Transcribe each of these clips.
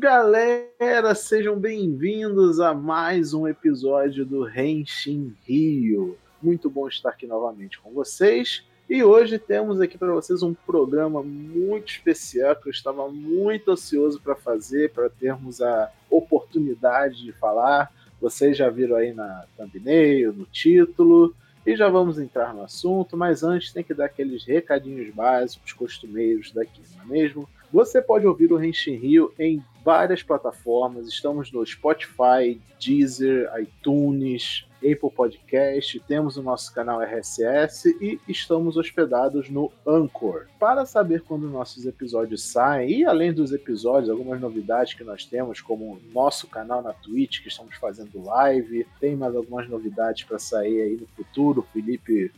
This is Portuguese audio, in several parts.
galera, sejam bem-vindos a mais um episódio do Renshin Rio. Muito bom estar aqui novamente com vocês. E hoje temos aqui para vocês um programa muito especial que eu estava muito ansioso para fazer, para termos a oportunidade de falar. Vocês já viram aí na thumbnail, no título, e já vamos entrar no assunto, mas antes tem que dar aqueles recadinhos básicos, costumeiros daqui, não é mesmo? Você pode ouvir o Renshin Rio em várias plataformas. Estamos no Spotify, Deezer, iTunes, Apple Podcast, temos o nosso canal RSS e estamos hospedados no Anchor. Para saber quando nossos episódios saem, e além dos episódios, algumas novidades que nós temos, como o nosso canal na Twitch, que estamos fazendo live, tem mais algumas novidades para sair aí no futuro. O Felipe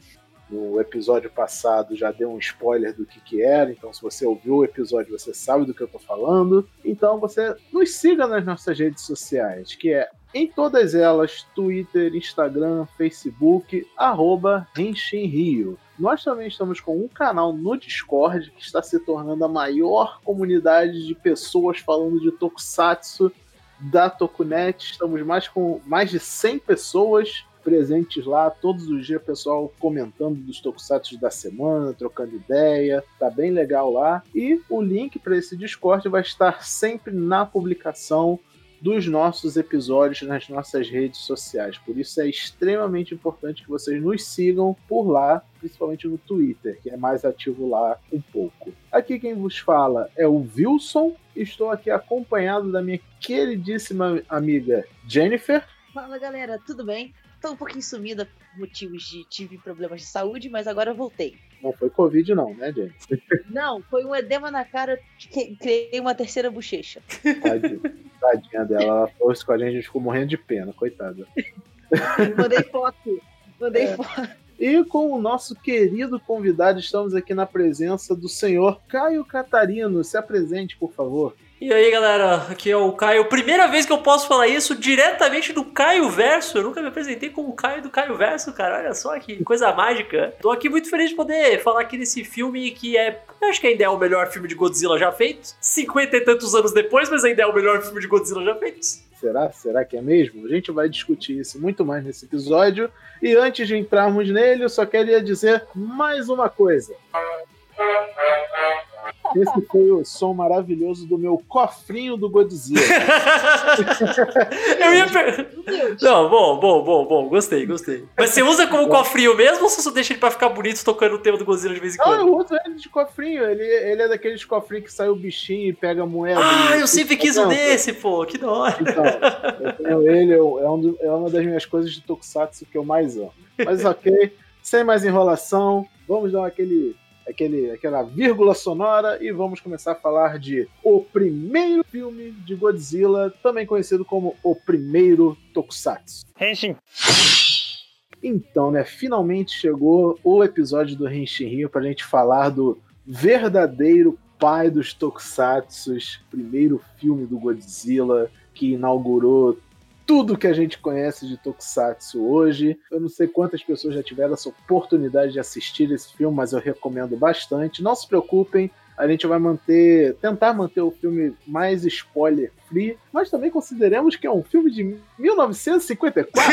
no episódio passado já deu um spoiler do que, que era, então se você ouviu o episódio você sabe do que eu tô falando. Então você nos siga nas nossas redes sociais, que é em todas elas, Twitter, Instagram, Facebook, arroba Rio. Nós também estamos com um canal no Discord que está se tornando a maior comunidade de pessoas falando de Tokusatsu da Tokunet. Estamos mais com mais de 100 pessoas presentes lá todos os dias, pessoal comentando dos tokusatsu da semana, trocando ideia, tá bem legal lá. E o link para esse Discord vai estar sempre na publicação dos nossos episódios nas nossas redes sociais. Por isso é extremamente importante que vocês nos sigam por lá, principalmente no Twitter, que é mais ativo lá um pouco. Aqui quem vos fala é o Wilson. Estou aqui acompanhado da minha queridíssima amiga Jennifer. Fala galera, tudo bem? Tô um pouquinho sumida por motivos de tive problemas de saúde, mas agora eu voltei. Não foi Covid, não, né, gente? Não, foi um edema na cara que criei uma terceira bochecha. Tadinha, tadinha dela, ela falou isso com a gente, a gente ficou morrendo de pena, coitada. Mandei foto, mandei é. foto. E com o nosso querido convidado, estamos aqui na presença do senhor Caio Catarino. Se apresente, por favor. E aí galera, aqui é o Caio. Primeira vez que eu posso falar isso diretamente do Caio Verso. Eu nunca me apresentei como o Caio do Caio Verso, cara. Olha só que coisa mágica. Tô aqui muito feliz de poder falar aqui desse filme que é. Eu acho que ainda é o melhor filme de Godzilla já feito. Cinquenta e tantos anos depois, mas ainda é o melhor filme de Godzilla já feito. Será? Será que é mesmo? A gente vai discutir isso muito mais nesse episódio. E antes de entrarmos nele, eu só queria dizer mais uma coisa. Esse foi o som maravilhoso do meu cofrinho do Godzilla. eu ia per... Não, bom, bom, bom, bom. Gostei, gostei. Mas você usa como cofrinho mesmo ou você só deixa ele pra ficar bonito tocando o tema do Godzilla de vez em quando? Não, eu uso ele de cofrinho. Ele, ele é daqueles cofrinhos que sai o bichinho e pega a moeda. Ah, eu sempre quis um desse, pô. Que da hora. Então, eu tenho ele, é, um, é uma das minhas coisas de Tokusatsu que eu mais amo. Mas ok, sem mais enrolação, vamos dar aquele aquele, aquela vírgula sonora e vamos começar a falar de o primeiro filme de Godzilla, também conhecido como o primeiro Tokusatsu. Henshin. Então, né, finalmente chegou o episódio do Henshin Rio pra gente falar do verdadeiro pai dos Tokusatsus, primeiro filme do Godzilla que inaugurou tudo que a gente conhece de Tokusatsu hoje. Eu não sei quantas pessoas já tiveram essa oportunidade de assistir esse filme, mas eu recomendo bastante. Não se preocupem, a gente vai manter, tentar manter o filme mais spoiler mas também consideremos que é um filme de 1954.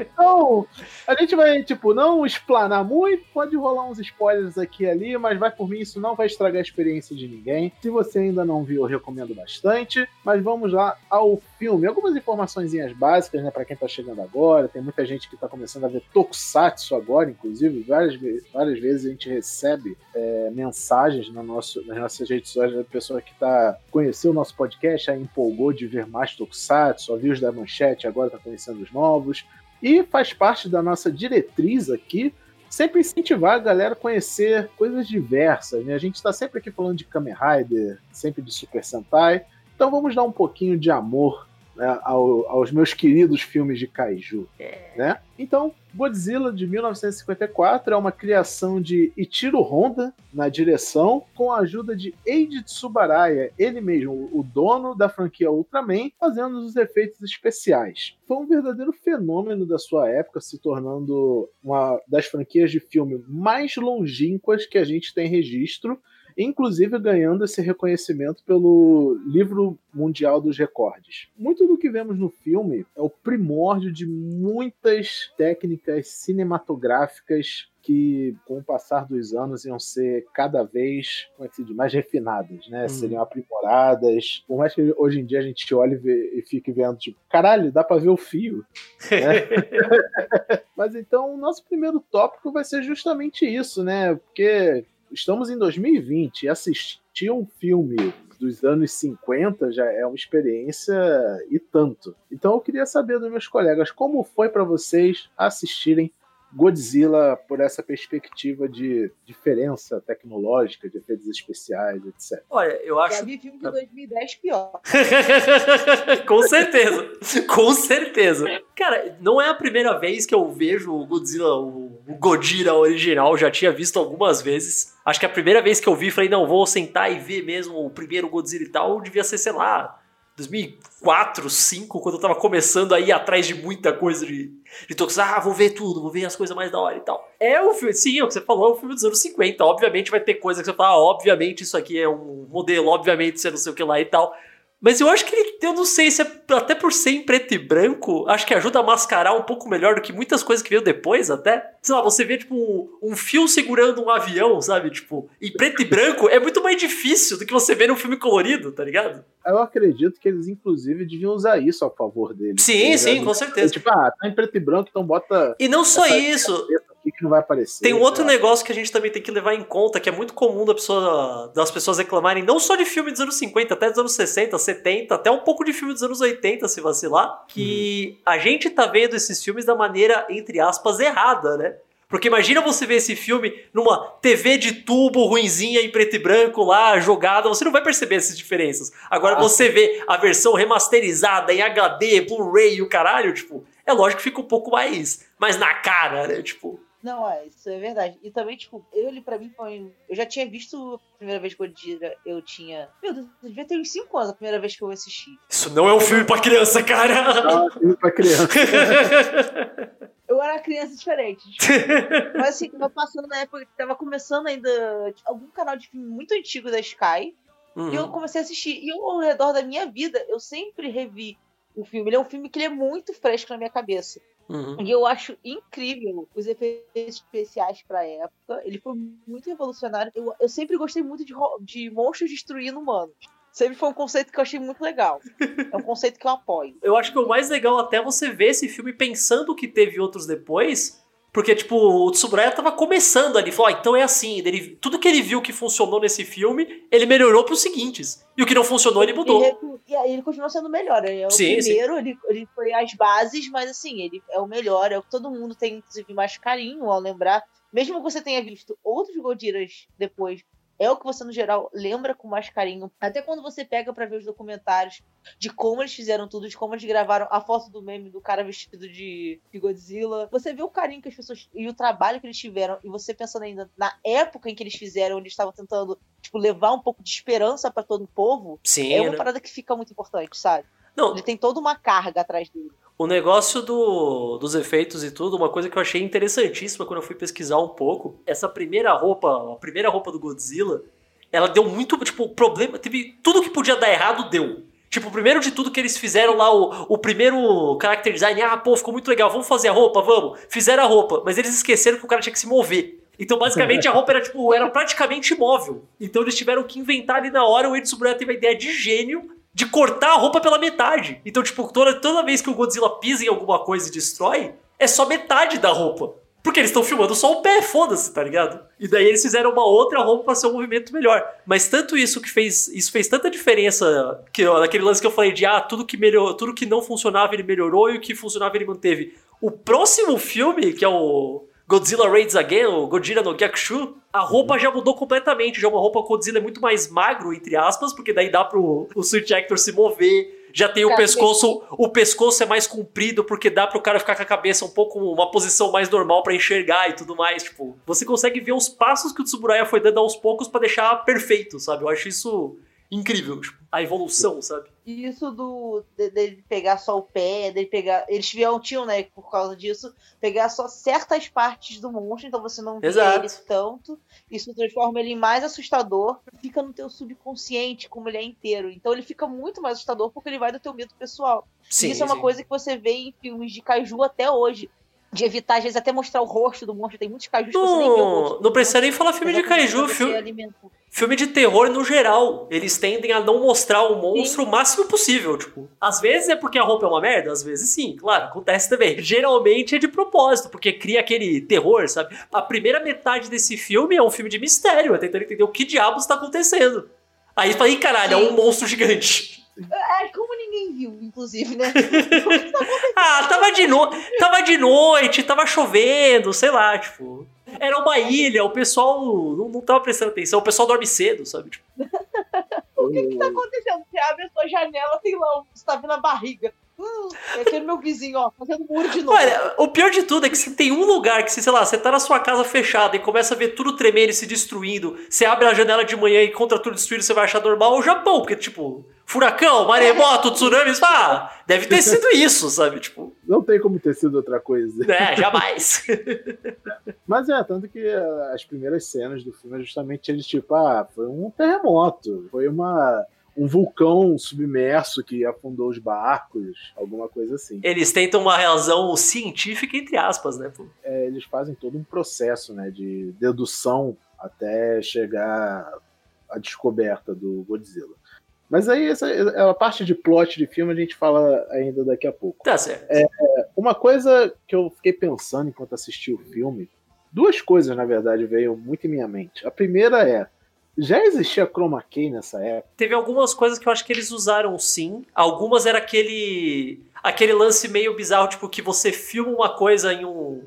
então, a gente vai, tipo, não explanar muito, pode rolar uns spoilers aqui e ali, mas vai por mim, isso não vai estragar a experiência de ninguém. Se você ainda não viu, eu recomendo bastante, mas vamos lá ao filme. Algumas informações básicas, né, para quem tá chegando agora, tem muita gente que tá começando a ver Tokusatsu agora, inclusive, várias, várias vezes a gente recebe é, mensagens no nosso, nas nossas redes sociais da pessoa que tá conheceu o nosso podcast, já empolgou de ver mais Tokusatsu, só viu os da manchete, agora está conhecendo os novos. E faz parte da nossa diretriz aqui sempre incentivar a galera a conhecer coisas diversas. Né? A gente está sempre aqui falando de Kamen Rider, sempre de Super Sentai. Então vamos dar um pouquinho de amor ao, aos meus queridos filmes de kaiju. É. Né? Então, Godzilla de 1954 é uma criação de Ichiro Honda na direção, com a ajuda de Eiji Tsubaraya, ele mesmo, o dono da franquia Ultraman, fazendo os efeitos especiais. Foi um verdadeiro fenômeno da sua época, se tornando uma das franquias de filme mais longínquas que a gente tem registro inclusive ganhando esse reconhecimento pelo Livro Mundial dos Recordes. Muito do que vemos no filme é o primórdio de muitas técnicas cinematográficas que, com o passar dos anos, iam ser cada vez como é que se diz, mais refinadas, né? Hum. Seriam aprimoradas. Por mais que hoje em dia a gente olhe e, vê, e fique vendo, tipo, caralho, dá pra ver o fio. Né? Mas então, o nosso primeiro tópico vai ser justamente isso, né? Porque estamos em 2020 e assistir um filme dos anos 50 já é uma experiência e tanto. Então eu queria saber dos meus colegas como foi para vocês assistirem Godzilla por essa perspectiva de diferença tecnológica, de efeitos especiais, etc. Olha, eu acho. Já vi filme de 2010 pior. Com certeza. Com certeza. Cara, não é a primeira vez que eu vejo o Godzilla, o Godira original, já tinha visto algumas vezes. Acho que a primeira vez que eu vi, falei, não, vou sentar e ver mesmo o primeiro Godzilla e tal, devia ser, sei lá, 2004, 2005, quando eu tava começando a ir atrás de muita coisa de, de toques. Ah, vou ver tudo, vou ver as coisas mais da hora e tal. É o filme, sim, é o que você falou, é o filme dos anos 50. Obviamente vai ter coisa que você fala, ah, obviamente isso aqui é um modelo, obviamente você não sei o que lá e tal. Mas eu acho que ele, eu não sei se é, até por ser em preto e branco, acho que ajuda a mascarar um pouco melhor do que muitas coisas que veio depois até. Sei lá, você vê tipo um, um fio segurando um avião, sabe? Tipo, em preto e branco é muito mais difícil do que você vê num filme colorido, tá ligado? Eu acredito que eles inclusive deviam usar isso a favor deles. Sim, tá sim, com certeza. É, tipo, ah, tá em preto e branco, então bota. E não só isso que, que não vai aparecer. Tem um outro negócio que a gente também tem que levar em conta, que é muito comum da pessoa, das pessoas reclamarem, não só de filme dos anos 50, até dos anos 60, 70, até um pouco de filme dos anos 80, se vacilar, que hum. a gente tá vendo esses filmes da maneira, entre aspas, errada, né? Porque imagina você ver esse filme numa TV de tubo ruinzinha em preto e branco lá, jogada, você não vai perceber essas diferenças. Agora ah, você vê a versão remasterizada em HD, Blu-ray e o caralho, tipo, é lógico que fica um pouco mais, mais na cara, né? Tipo, não, é, isso é verdade. E também, tipo, ele pra mim foi. Eu já tinha visto a primeira vez que Godzilla, eu tinha. Meu Deus, eu devia ter uns 5 anos a primeira vez que eu assisti. Isso não é um filme pra criança, cara! Não, é um filme pra criança. eu era criança diferente. Mas assim, tava passando na época que tava começando ainda tipo, algum canal de filme muito antigo da Sky. Uhum. E eu comecei a assistir. E eu, ao redor da minha vida, eu sempre revi o filme. Ele é um filme que ele é muito fresco na minha cabeça. Uhum. E eu acho incrível os efeitos especiais pra época. Ele foi muito revolucionário. Eu, eu sempre gostei muito de, de monstros destruindo humanos. Sempre foi um conceito que eu achei muito legal. É um conceito que eu apoio. Eu acho que o mais legal até é você ver esse filme pensando que teve outros depois porque, tipo, o Tsuburaya tava começando ali, falou, ah, então é assim. Ele, tudo que ele viu que funcionou nesse filme, ele melhorou pros seguintes. E o que não funcionou, ele mudou. E, e ele continua sendo melhor. Ele é o sim, primeiro, sim. Ele, ele foi as bases, mas assim, ele é o melhor. É o que todo mundo tem, inclusive, mais carinho ao lembrar. Mesmo que você tenha visto outros Goldiras depois, é o que você, no geral, lembra com mais carinho. Até quando você pega para ver os documentários de como eles fizeram tudo, de como eles gravaram a foto do meme do cara vestido de, Godzilla. Você vê o carinho que as pessoas e o trabalho que eles tiveram, e você pensando ainda na época em que eles fizeram, onde eles estavam tentando tipo, levar um pouco de esperança para todo o povo. Sim, é uma né? parada que fica muito importante, sabe? Não. Ele tem toda uma carga atrás dele. O negócio do, dos efeitos e tudo, uma coisa que eu achei interessantíssima quando eu fui pesquisar um pouco, essa primeira roupa, a primeira roupa do Godzilla, ela deu muito, tipo, problema, teve tudo que podia dar errado deu. Tipo, primeiro de tudo que eles fizeram lá, o, o primeiro character design, ah, pô, ficou muito legal, vamos fazer a roupa, vamos. Fizeram a roupa, mas eles esqueceram que o cara tinha que se mover. Então, basicamente, a roupa era, tipo, era praticamente imóvel. Então, eles tiveram que inventar ali na hora, o Edson Brunner teve a ideia de gênio de cortar a roupa pela metade. Então, tipo, toda, toda vez que o Godzilla pisa em alguma coisa e destrói, é só metade da roupa. Porque eles estão filmando só o pé, foda-se, tá ligado? E daí eles fizeram uma outra roupa para ser um movimento melhor. Mas tanto isso que fez. Isso fez tanta diferença que naquele lance que eu falei de ah, tudo que melhorou, tudo que não funcionava ele melhorou e o que funcionava ele manteve. O próximo filme, que é o Godzilla Raids Again, o Godzilla no Gyakushu, a roupa já mudou completamente. Já é uma roupa Godzilla é muito mais magro, entre aspas, porque daí dá pro o Switch Actor se mover. Já tem o pescoço, o pescoço é mais comprido porque dá pro cara ficar com a cabeça um pouco uma posição mais normal para enxergar e tudo mais, tipo, você consegue ver os passos que o Tsuburaya foi dando aos poucos para deixar perfeito, sabe? Eu acho isso incrível, tipo, a evolução, sabe? Isso do dele pegar só o pé, dele pegar. Eles tinham, tinham, né, por causa disso, pegar só certas partes do monstro, então você não vê ele tanto. Isso transforma ele em mais assustador, fica no teu subconsciente, como ele é inteiro. Então ele fica muito mais assustador porque ele vai do teu medo pessoal. Sim, e isso é uma coisa que você vê em filmes de caju até hoje de evitar, às vezes, até mostrar o rosto do monstro. Tem muitos cajus não, que você nem vê o rosto. Não precisa nem falar filme de caju, filme, filme de terror no geral. Eles tendem a não mostrar o monstro sim. o máximo possível, tipo. Às vezes é porque a roupa é uma merda, às vezes sim, claro, acontece também. Geralmente é de propósito, porque cria aquele terror, sabe? A primeira metade desse filme é um filme de mistério, é tentando entender o que diabos está acontecendo. Aí fala, ih, caralho, sim. é um monstro gigante. É, viu, inclusive, né? ah, tava de, no... tava de noite, tava chovendo, sei lá, tipo. Era uma ilha, o pessoal não, não tava prestando atenção, o pessoal dorme cedo, sabe? Tipo. o que que tá acontecendo? Você abre a sua janela, tem lá, você tá vendo a barriga. Hum, é aquele meu vizinho, ó, fazendo muro de novo. Olha, o pior de tudo é que se tem um lugar que, sei lá, você tá na sua casa fechada e começa a ver tudo tremendo e se destruindo, você abre a janela de manhã e contra tudo destruído, você vai achar normal, é o Japão, porque, tipo, furacão, maremoto, tsunamis, ah, deve ter sido isso, sabe? Tipo. Não tem como ter sido outra coisa. É, jamais. Mas é, tanto que as primeiras cenas do filme é justamente eles, tipo, ah, foi um terremoto, foi uma um vulcão submerso que afundou os barcos, alguma coisa assim. Eles tentam uma razão científica, entre aspas, né? É, eles fazem todo um processo né, de dedução até chegar à descoberta do Godzilla. Mas aí, essa, é a parte de plot de filme a gente fala ainda daqui a pouco. Tá certo. É, uma coisa que eu fiquei pensando enquanto assisti o filme, duas coisas, na verdade, veio muito em minha mente. A primeira é, já existia chroma key nessa época? Teve algumas coisas que eu acho que eles usaram sim. Algumas era aquele aquele lance meio bizarro, tipo que você filma uma coisa em um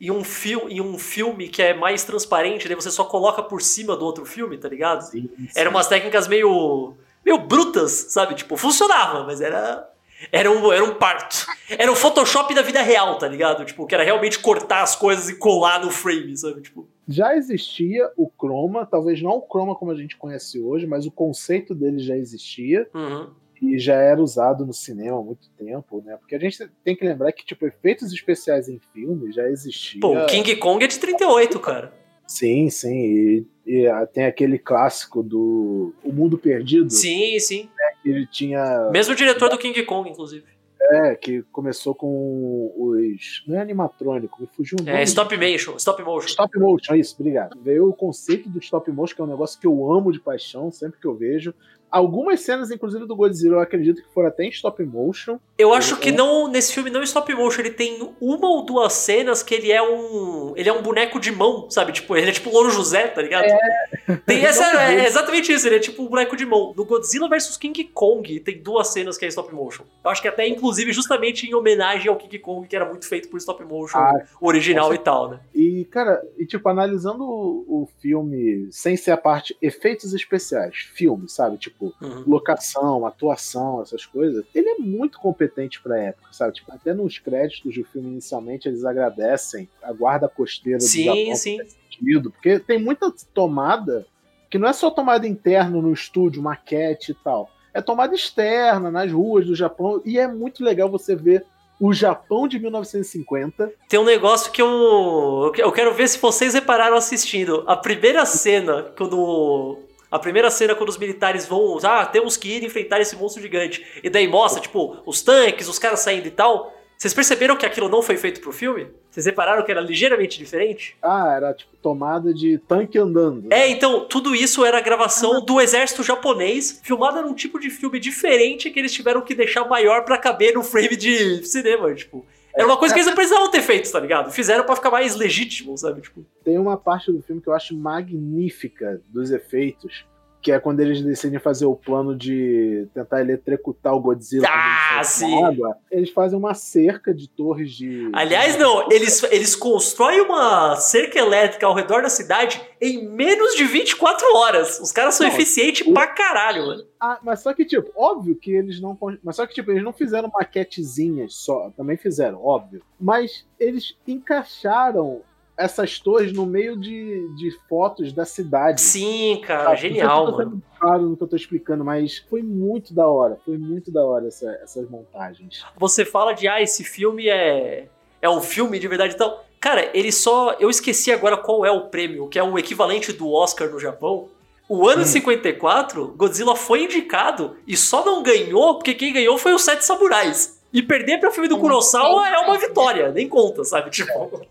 em um, fil em um filme que é mais transparente, daí você só coloca por cima do outro filme, tá ligado? Sim, sim. Eram umas técnicas meio meio brutas, sabe? Tipo, funcionava, mas era. Era um, era um parto. Era o Photoshop da vida real, tá ligado? Tipo, que era realmente cortar as coisas e colar no frame, sabe? Tipo. Já existia o chroma, talvez não o chroma como a gente conhece hoje, mas o conceito dele já existia. Uhum. E já era usado no cinema há muito tempo, né? Porque a gente tem que lembrar que, tipo, efeitos especiais em filmes já existiam. Pô, o King Kong é de 38, cara. Sim, sim. E, e ah, tem aquele clássico do O Mundo Perdido. Sim, sim. Né, que ele tinha. Mesmo diretor do King Kong, inclusive. É, que começou com os. Não é animatrônico, me fugiu um É, stop motion. Stop motion. Stop motion, isso, obrigado. Veio o conceito do stop motion, que é um negócio que eu amo de paixão, sempre que eu vejo. Algumas cenas, inclusive, do Godzilla, eu acredito que foram até em stop motion. Eu acho que não nesse filme não em stop motion, ele tem uma ou duas cenas que ele é um. Ele é um boneco de mão, sabe? Tipo, ele é tipo o Louro José, tá ligado? É. Tem essa, é exatamente isso, ele é tipo um boneco de mão. No Godzilla vs King Kong tem duas cenas que é stop motion. Eu acho que até, inclusive, justamente em homenagem ao King Kong, que era muito feito por stop motion ah, original e tal, né? E, cara, e tipo, analisando o, o filme sem ser a parte efeitos especiais, filme, sabe? Tipo, tipo, uhum. locação, atuação, essas coisas, ele é muito competente pra época, sabe? Tipo, até nos créditos do filme inicialmente eles agradecem a guarda costeira sim, do Japão sim. Sentido, porque tem muita tomada que não é só tomada interna no estúdio, maquete e tal. É tomada externa, nas ruas do Japão, e é muito legal você ver o Japão de 1950. Tem um negócio que eu, eu quero ver se vocês repararam assistindo. A primeira cena, quando a primeira cena quando os militares vão, ah, temos que ir enfrentar esse monstro gigante. E daí mostra, tipo, os tanques, os caras saindo e tal. Vocês perceberam que aquilo não foi feito pro filme? Vocês repararam que era ligeiramente diferente? Ah, era tipo tomada de tanque andando. Né? É, então, tudo isso era gravação ah. do exército japonês, filmada num tipo de filme diferente que eles tiveram que deixar maior para caber no frame de cinema, tipo. Era uma coisa que eles não precisavam ter feito, tá ligado? Fizeram para ficar mais legítimo, sabe? Tipo. Tem uma parte do filme que eu acho magnífica dos efeitos, que é quando eles decidem fazer o plano de tentar eletrocutar o Godzilla. Ah, sim! Água, eles fazem uma cerca de torres de. Aliás, não, eles, eles constroem uma cerca elétrica ao redor da cidade em menos de 24 horas. Os caras são não, eficientes o... pra caralho, mano. Ah, mas só que, tipo, óbvio que eles não. Mas só que, tipo, eles não fizeram maquetezinhas só. Também fizeram, óbvio. Mas eles encaixaram essas torres no meio de, de fotos da cidade. Sim, cara, genial, mano. Claro no que eu tô explicando, mas foi muito da hora. Foi muito da hora essa, essas montagens. Você fala de, ah, esse filme é. É um filme de verdade. Então, cara, ele só. Eu esqueci agora qual é o prêmio, que é o equivalente do Oscar no Japão. O ano hum. 54, Godzilla foi indicado e só não ganhou porque quem ganhou foi os Sete Samurais. E perder para o filme do Kurosawa é uma vitória, nem conta, sabe? Tipo...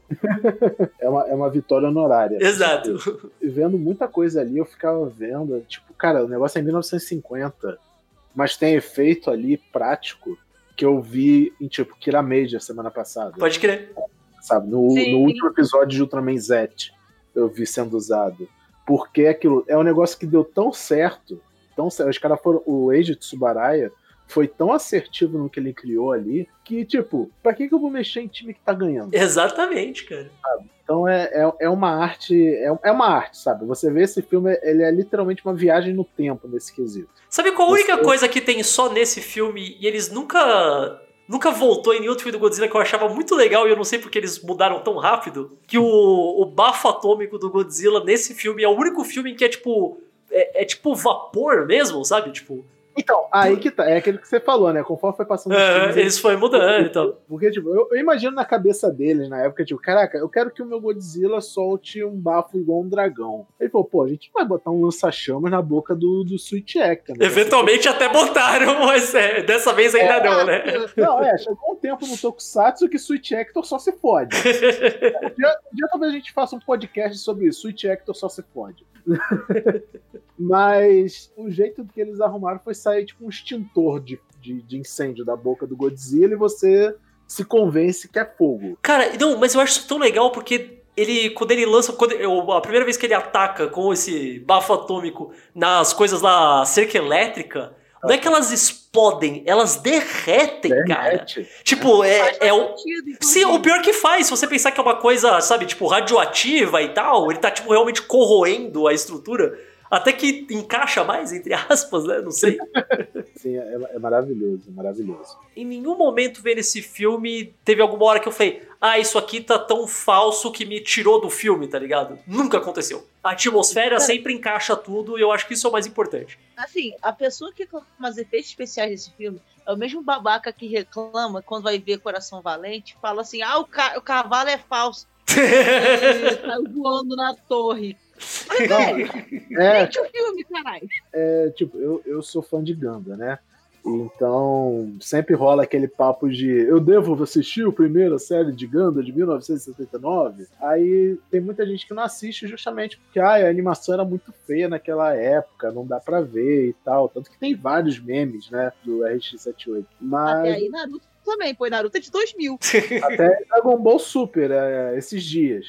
É, uma, é uma vitória honorária. Exato. E vendo muita coisa ali, eu ficava vendo, tipo, cara, o negócio é 1950, mas tem efeito ali prático que eu vi em, tipo, Kira Major semana passada. Pode crer. Sabe, no, no último episódio de Ultraman Z, eu vi sendo usado. Porque aquilo é um negócio que deu tão certo, tão certo. Os caras foram. O Eiji Tsubaraya foi tão assertivo no que ele criou ali que, tipo, pra que, que eu vou mexer em time que tá ganhando? Exatamente, cara. Sabe? Então é, é, é, uma arte. É, é uma arte, sabe? Você vê esse filme, ele é literalmente uma viagem no tempo nesse quesito. Sabe qual a única Você... coisa que tem só nesse filme e eles nunca. Nunca voltou em nenhum filme do Godzilla que eu achava muito legal e eu não sei porque eles mudaram tão rápido. Que o, o bafo atômico do Godzilla nesse filme é o único filme em que é tipo. É, é tipo vapor mesmo, sabe? Tipo, então, aí que tá. É aquilo que você falou, né? Conforme foi passando é, filmes, eles foram mudando, então. Porque, tipo, eu, eu, imagino na cabeça deles, na época, tipo, caraca, eu quero que o meu Godzilla solte um bafo igual um dragão. Ele falou, pô, a gente vai botar um lança-chamas na boca do, do Sweet Actor. Né? Eventualmente até botaram, mas é, dessa vez ainda é, não, né? Não, é, chegou um tempo no Tokusatsu que Sweet Actor só se fode. um, dia, um dia talvez a gente faça um podcast sobre isso, Sweet Actor só se fode. Mas o jeito que eles arrumaram foi sair tipo um extintor de, de, de, incêndio da boca do Godzilla e você se convence que é fogo. Cara, não, mas eu acho isso tão legal porque ele, quando ele lança, quando, a primeira vez que ele ataca com esse bafo atômico nas coisas da cerca elétrica, não é que elas explodem, elas derretem, Derrete. cara. Tipo, é, é o. Sim, o pior que faz, se você pensar que é uma coisa, sabe, tipo, radioativa e tal, ele tá, tipo, realmente corroendo a estrutura. Até que encaixa mais, entre aspas, né? Não sei. Sim, é, é, maravilhoso, é maravilhoso. Em nenhum momento vendo esse filme, teve alguma hora que eu falei, ah, isso aqui tá tão falso que me tirou do filme, tá ligado? Nunca aconteceu. A atmosfera sempre encaixa tudo e eu acho que isso é o mais importante. Assim, a pessoa que reclama os efeitos especiais desse filme é o mesmo babaca que reclama quando vai ver Coração Valente, fala assim, ah, o, ca o cavalo é falso. Ele tá voando na torre. É, o filme, caralho. É, tipo, eu, eu sou fã de Ganda, né? Então, sempre rola aquele papo de eu devo assistir a primeira série de Ganda de 1979. Aí tem muita gente que não assiste justamente porque ah, a animação era muito feia naquela época, não dá pra ver e tal. Tanto que tem vários memes, né, do RX78. Mas... Até aí Naruto também, pô, Naruto é de 2000. Até Dragon Ball Super, é, esses dias.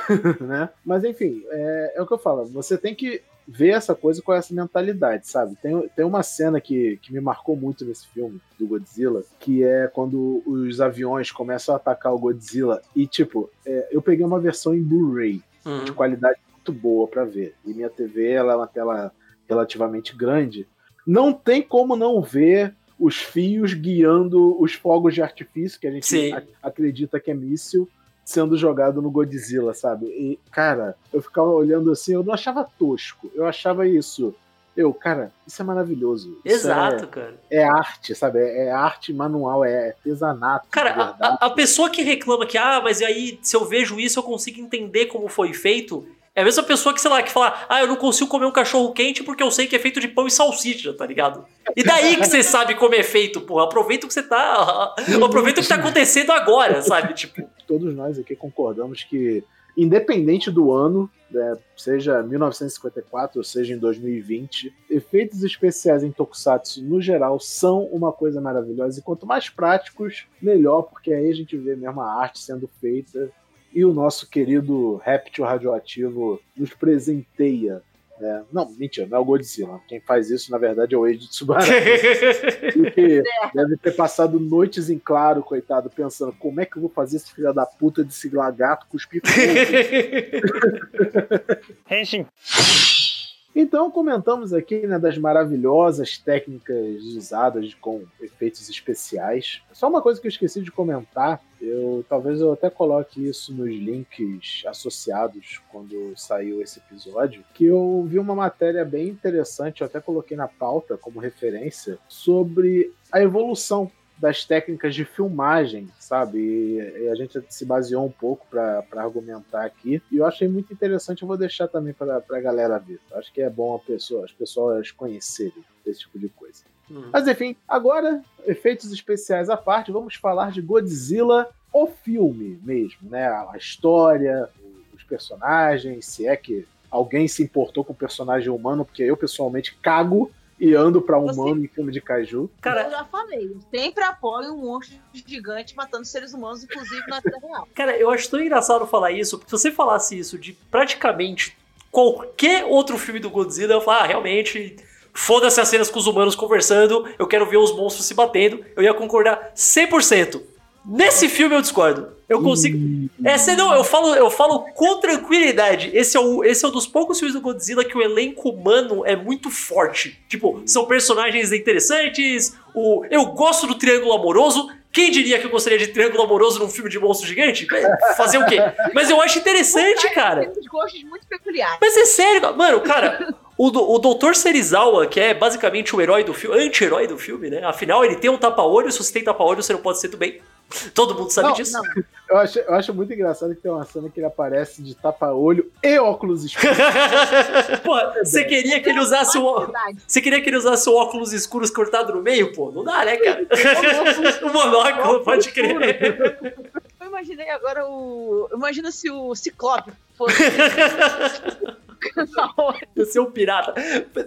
né? Mas enfim, é, é, o que eu falo. Você tem que ver essa coisa com essa mentalidade, sabe? Tem, tem uma cena que, que me marcou muito nesse filme do Godzilla, que é quando os aviões começam a atacar o Godzilla e, tipo, é, eu peguei uma versão em Blu-ray uhum. de qualidade muito boa para ver. E minha TV ela é uma tela relativamente grande. Não tem como não ver os fios guiando os fogos de artifício que a gente acredita que é míssil sendo jogado no Godzilla, sabe? E, cara, eu ficava olhando assim, eu não achava tosco, eu achava isso. Eu, cara, isso é maravilhoso. Exato, é, cara. É arte, sabe? É, é arte manual, é artesanato. Cara, a, a, pessoa que reclama que, ah, mas aí se eu vejo isso eu consigo entender como foi feito. É a mesma pessoa que, sei lá, que fala, ah, eu não consigo comer um cachorro quente porque eu sei que é feito de pão e salsicha, tá ligado? E daí que você sabe como é feito, porra. Aproveita o que você tá. Aproveita o que tá acontecendo agora, sabe? Tipo. Todos nós aqui concordamos que, independente do ano, né, seja 1954 ou seja em 2020, efeitos especiais em Tokusatsu, no geral, são uma coisa maravilhosa. E quanto mais práticos, melhor, porque aí a gente vê mesmo a arte sendo feita e o nosso querido réptil radioativo nos presenteia. Né? Não, mentira, não é o Godzilla. Quem faz isso, na verdade, é o Eiji Tsubaraya. que deve ter passado noites em claro, coitado, pensando como é que eu vou fazer esse filho da puta desse lagarto cuspir fogo. Então comentamos aqui né, das maravilhosas técnicas usadas com efeitos especiais. Só uma coisa que eu esqueci de comentar, eu talvez eu até coloque isso nos links associados quando saiu esse episódio, que eu vi uma matéria bem interessante, eu até coloquei na pauta como referência, sobre a evolução das técnicas de filmagem, sabe? E, a gente se baseou um pouco para argumentar aqui. E eu achei muito interessante, eu vou deixar também para a galera ver. Acho que é bom a pessoa, as pessoas conhecerem esse tipo de coisa. Uhum. Mas enfim, agora, efeitos especiais à parte, vamos falar de Godzilla, o filme mesmo, né? A história, os personagens, se é que alguém se importou com o personagem humano, porque eu pessoalmente cago e ando pra humano Você... em filme de caju. Cara, eu já falei, sempre apoio um monstro gigante matando seres humanos, inclusive na vida real. Cara, eu acho tão engraçado falar isso, porque se você falasse isso de praticamente qualquer outro filme do Godzilla, eu falo, ah, realmente, foda-se as cenas com os humanos conversando, eu quero ver os monstros se batendo, eu ia concordar 100%. Nesse filme eu discordo. Eu consigo. Essa não, eu falo, eu falo com tranquilidade. Esse é, o, esse é um dos poucos filmes do Godzilla que o elenco humano é muito forte. Tipo, são personagens interessantes. O, eu gosto do triângulo amoroso. Quem diria que eu gostaria de triângulo amoroso num filme de monstro gigante? Fazer o quê? Mas eu acho interessante, cara. Tem gostos muito peculiares. Mas é sério, mano, cara. O, o Dr. Serizawa, que é basicamente o herói do filme, anti-herói do filme, né? Afinal, ele tem um tapa-olho, se você tem tapa-olho, você não pode ser do bem. Todo mundo sabe não, disso. Não. Eu, acho, eu acho muito engraçado que tem uma cena que ele aparece de tapa-olho e óculos escuros. pô, você queria que ele usasse o. Você queria que ele usasse o óculos escuros cortado no meio? Pô, não dá, né, cara? o monóculo, pode crer. Eu imaginei agora o. Imagina se o Ciclope fosse. Eu sou um pirata.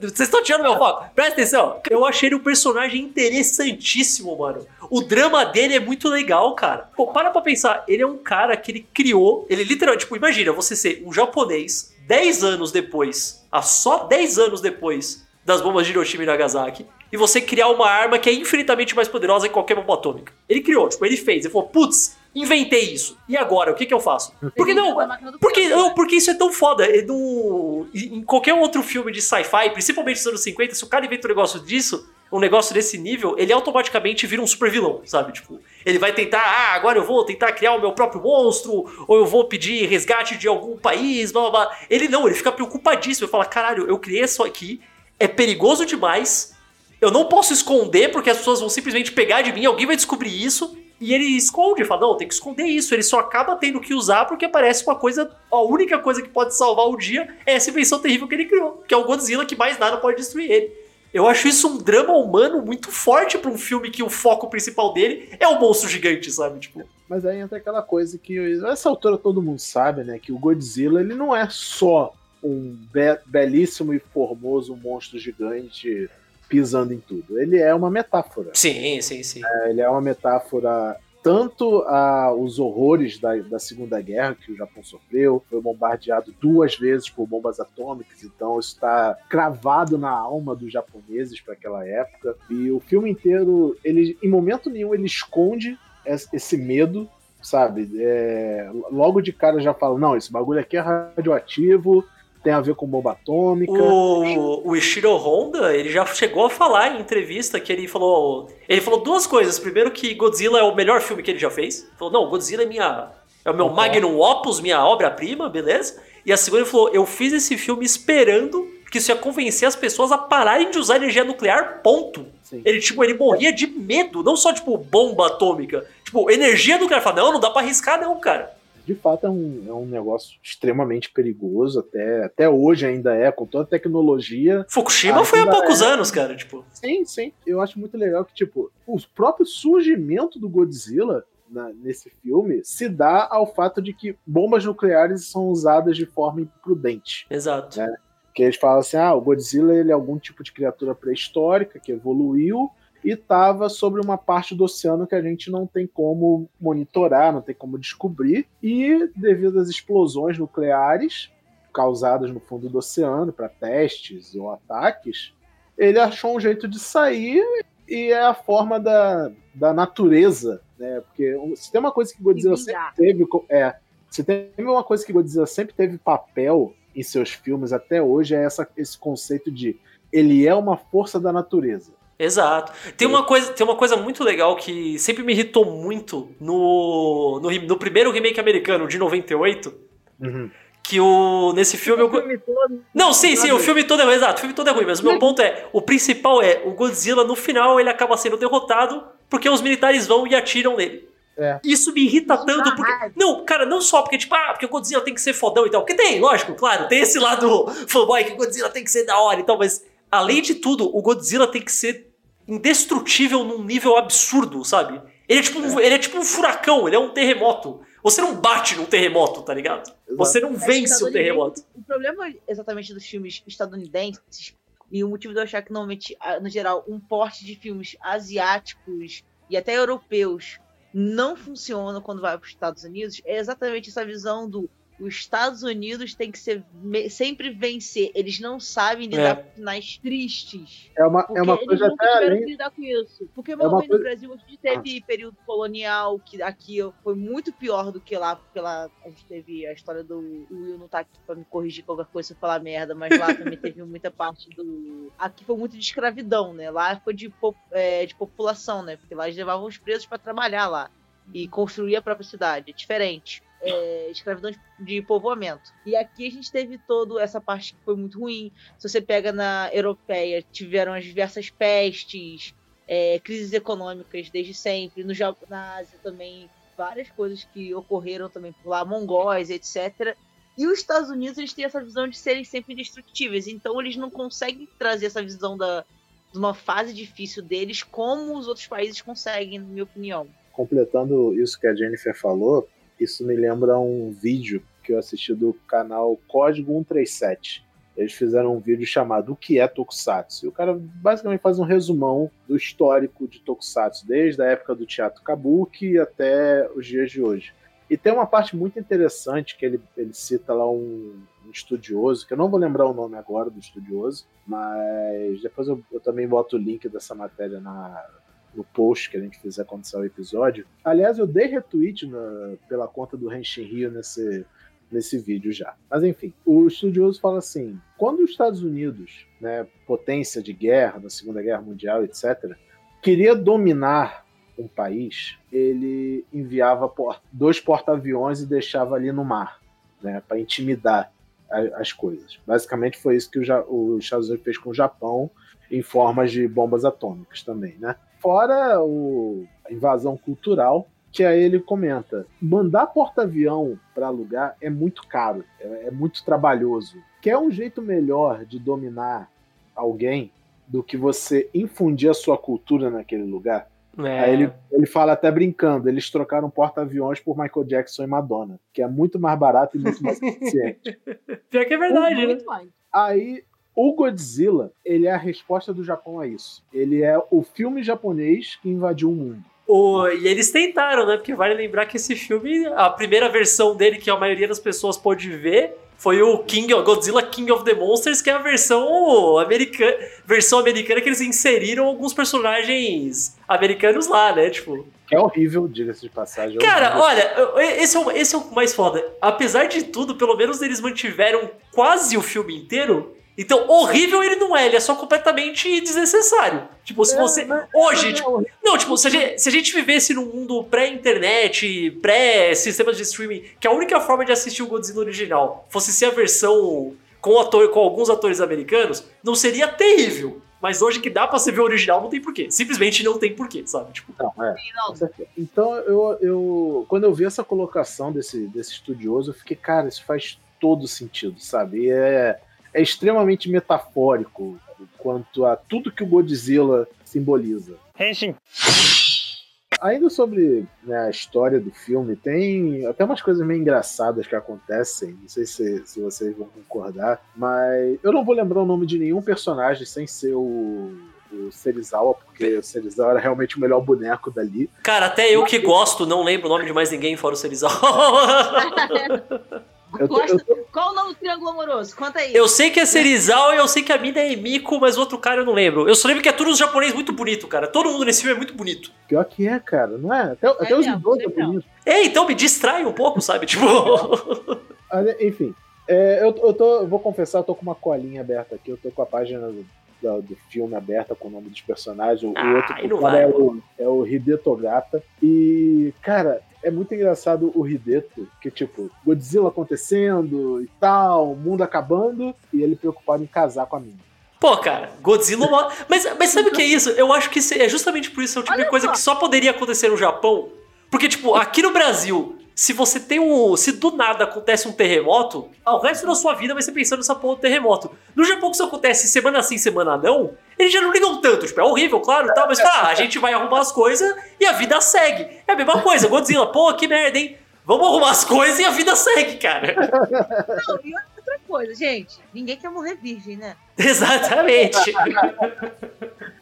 Vocês estão tirando meu foco. Presta atenção. Eu achei ele um personagem interessantíssimo, mano. O drama dele é muito legal, cara. Pô, para pra pensar. Ele é um cara que ele criou. Ele literalmente, tipo, imagina você ser um japonês 10 anos depois, a só 10 anos depois das bombas de Hiroshima e Nagasaki, e você criar uma arma que é infinitamente mais poderosa que qualquer bomba atômica. Ele criou, tipo, ele fez. Ele falou, putz, inventei isso. E agora, o que que eu faço? Porque não, porque, não, porque isso é tão foda. É no, em qualquer outro filme de sci-fi, principalmente nos anos 50, se o cara inventa um negócio disso, um negócio desse nível, ele automaticamente vira um super vilão, sabe? Tipo, ele vai tentar, ah, agora eu vou tentar criar o meu próprio monstro, ou eu vou pedir resgate de algum país, blá blá blá. Ele não, ele fica preocupadíssimo. Ele fala, caralho, eu criei isso aqui, é perigoso demais, eu não posso esconder porque as pessoas vão simplesmente pegar de mim, alguém vai descobrir isso, e ele esconde, fala, não, tem que esconder isso. Ele só acaba tendo que usar porque parece uma coisa. A única coisa que pode salvar o dia é essa invenção terrível que ele criou, que é o Godzilla, que mais nada pode destruir ele. Eu acho isso um drama humano muito forte para um filme que o foco principal dele é o monstro gigante, sabe? Tipo. Mas aí entra aquela coisa que nessa altura todo mundo sabe, né? Que o Godzilla ele não é só um be belíssimo e formoso monstro gigante pisando em tudo. Ele é uma metáfora. Sim, sim, sim. É, ele é uma metáfora tanto aos horrores da, da Segunda Guerra que o Japão sofreu, foi bombardeado duas vezes por bombas atômicas, então isso está cravado na alma dos japoneses para aquela época. E o filme inteiro, ele, em momento nenhum, ele esconde esse medo, sabe? É, logo de cara já fala: não, esse bagulho aqui é radioativo, tem a ver com bomba atômica. O, o Ishiro Honda, ele já chegou a falar em entrevista que ele falou. Ele falou duas coisas. Primeiro, que Godzilla é o melhor filme que ele já fez. Ele falou, não, Godzilla é minha. É o meu okay. magnum opus, minha obra-prima, beleza? E a segunda, ele falou: eu fiz esse filme esperando que isso ia convencer as pessoas a pararem de usar energia nuclear, ponto. Sim. Ele, tipo, ele morria de medo, não só, tipo, bomba atômica. Tipo, energia nuclear. Fala, não, não dá pra arriscar, não, cara de fato é um, é um negócio extremamente perigoso, até, até hoje ainda é, com toda a tecnologia. Fukushima foi há poucos é. anos, cara, tipo. Sim, sim. Eu acho muito legal que, tipo, o próprio surgimento do Godzilla na, nesse filme se dá ao fato de que bombas nucleares são usadas de forma imprudente. Exato. Né? Que eles falam assim: ah, o Godzilla ele é algum tipo de criatura pré-histórica que evoluiu e estava sobre uma parte do oceano que a gente não tem como monitorar, não tem como descobrir, e devido às explosões nucleares causadas no fundo do oceano para testes ou ataques, ele achou um jeito de sair e é a forma da, da natureza, né? Porque se tem uma coisa que Godzilla sempre teve, é, se tem uma coisa que Godzilla sempre teve papel em seus filmes até hoje é essa, esse conceito de ele é uma força da natureza. Exato. Tem uma, coisa, tem uma coisa muito legal que sempre me irritou muito no, no, no primeiro remake americano de 98. Uhum. Que o. Nesse filme. O filme todo, não, sim, sim, o filme todo é ruim, exato. O filme todo é ruim, mas o meu ponto é: o principal é, o Godzilla, no final, ele acaba sendo derrotado porque os militares vão e atiram nele. É. Isso me irrita tanto, porque. Não, cara, não só porque, tipo, ah, porque o Godzilla tem que ser fodão e tal. Porque tem, lógico, claro, tem esse lado fanboy que o Godzilla tem que ser da hora e tal, mas além de tudo, o Godzilla tem que ser indestrutível num nível absurdo, sabe? Ele é tipo um, ele é tipo um furacão, ele é um terremoto. Você não bate num terremoto, tá ligado? Exato. Você não vence o terremoto. O problema exatamente dos filmes estadunidenses e o motivo de eu achar que normalmente, no geral, um porte de filmes asiáticos e até europeus não funciona quando vai para os Estados Unidos é exatamente essa visão do os Estados Unidos tem que ser, sempre vencer. Eles não sabem lidar é. com finais tristes. É uma, é uma coisa até além... que lidar com isso. Porque é coisa... no Brasil a gente teve ah. período colonial, que aqui foi muito pior do que lá, porque lá a gente teve a história do o Will não tá aqui pra me corrigir qualquer coisa se eu falar merda, mas lá também teve muita parte do. Aqui foi muito de escravidão, né? Lá foi de, é, de população, né? Porque lá eles levavam os presos para trabalhar lá e construir a própria cidade. É diferente é, escravidão de, de, povoamento. E aqui a gente teve toda essa parte que foi muito ruim. Se você pega na europeia, tiveram as diversas pestes, é, crises econômicas desde sempre. No na Ásia também, várias coisas que ocorreram também por lá, mongóis, etc. E os Estados Unidos eles têm essa visão de serem sempre indestrutíveis. Então eles não conseguem trazer essa visão da, de uma fase difícil deles como os outros países conseguem, na minha opinião. Completando isso que a Jennifer falou, isso me lembra um vídeo que eu assisti do canal Código 137. Eles fizeram um vídeo chamado O que é Tokusatsu? E o cara basicamente faz um resumão do histórico de Tokusatsu, desde a época do teatro Kabuki até os dias de hoje. E tem uma parte muito interessante que ele, ele cita lá um, um estudioso, que eu não vou lembrar o nome agora do estudioso, mas depois eu, eu também boto o link dessa matéria na, no post que a gente fizer quando sair o episódio. Aliás, eu dei retweet na, pela conta do Henshin Rio nesse, nesse vídeo já. Mas enfim, o estudioso fala assim: quando os Estados Unidos, né, potência de guerra, na Segunda Guerra Mundial, etc., queria dominar um país, ele enviava dois porta-aviões e deixava ali no mar, né, para intimidar as coisas. Basicamente foi isso que o, Estados Unidos fez com o Japão em formas de bombas atômicas também, né? Fora o, a invasão cultural, que aí ele comenta: mandar porta-avião para alugar é muito caro, é, é, muito trabalhoso. Quer um jeito melhor de dominar alguém do que você infundir a sua cultura naquele lugar? É. Aí ele, ele fala até brincando, eles trocaram porta-aviões por Michael Jackson e Madonna, que é muito mais barato e muito mais eficiente. Pior que é verdade, né? Aí o Godzilla, ele é a resposta do Japão a isso. Ele é o filme japonês que invadiu o mundo. O, e eles tentaram, né? Porque vale lembrar que esse filme, a primeira versão dele que a maioria das pessoas pode ver, foi o King of, Godzilla King of the Monsters, que é a versão americana, versão americana que eles inseriram alguns personagens americanos lá, né? Tipo. Que é horrível, diga-se de passagem. É Cara, olha, esse é, o, esse é o mais foda. Apesar de tudo, pelo menos eles mantiveram quase o filme inteiro então, horrível ele não é, ele é só completamente desnecessário. Tipo, se é, você. hoje, é tipo. Não, tipo, se a, gente, se a gente vivesse num mundo pré-internet, pré-sistemas de streaming, que a única forma de assistir o Godzilla original fosse ser a versão com, ator, com alguns atores americanos, não seria terrível. Mas hoje que dá pra você ver o original, não tem porquê. Simplesmente não tem porquê, sabe? Tipo... Não, é. Então, eu, eu, quando eu vi essa colocação desse, desse estudioso, eu fiquei, cara, isso faz todo sentido, sabe? E é é extremamente metafórico quanto a tudo que o Godzilla simboliza. Henshin. Ainda sobre né, a história do filme, tem até umas coisas meio engraçadas que acontecem. Não sei se, se vocês vão concordar, mas eu não vou lembrar o nome de nenhum personagem sem ser o, o Serizawa, porque o Serizawa era realmente o melhor boneco dali. Cara, até eu que gosto não lembro o nome de mais ninguém fora o Serizawa. Eu tô, eu tô... Qual o nome do triângulo amoroso? Conta aí. Eu sei que é Serizal e eu sei que a mina é Emiko, mas o outro cara eu não lembro. Eu só lembro que é tudo os japonês muito bonito, cara. Todo mundo nesse filme é muito bonito. Pior que é, cara, não é? Até, é até os idosos é bonito. É, então me distrai um pouco, sabe? Tipo. Enfim, É, eu, eu, tô, vou confessar, eu tô com uma colinha aberta aqui, eu tô com a página do, do, do filme aberta com o nome dos personagens. O, ah, outro cara é o, é o Hideto Gata. E, cara, é muito engraçado o Hideto, que tipo, Godzilla acontecendo e tal, mundo acabando, e ele preocupado em casar com a mina. Pô, cara, Godzilla. mas, mas sabe o que é isso? Eu acho que é justamente por isso é o tipo Olha de coisa só. que só poderia acontecer no Japão. Porque, tipo, aqui no Brasil, se você tem um. Se do nada acontece um terremoto, o resto da sua vida vai ser pensando nessa porra do terremoto. No Japão, que isso acontece semana sim, semana não, eles já não ligam tanto. Tipo, é horrível, claro, tal, mas ah, a gente vai arrumar as coisas e a vida segue. É a mesma coisa, Godzilla, pô, que merda, hein? Vamos arrumar as coisas e a vida segue, cara. Não, e outra coisa, gente. Ninguém quer morrer virgem, né? Exatamente.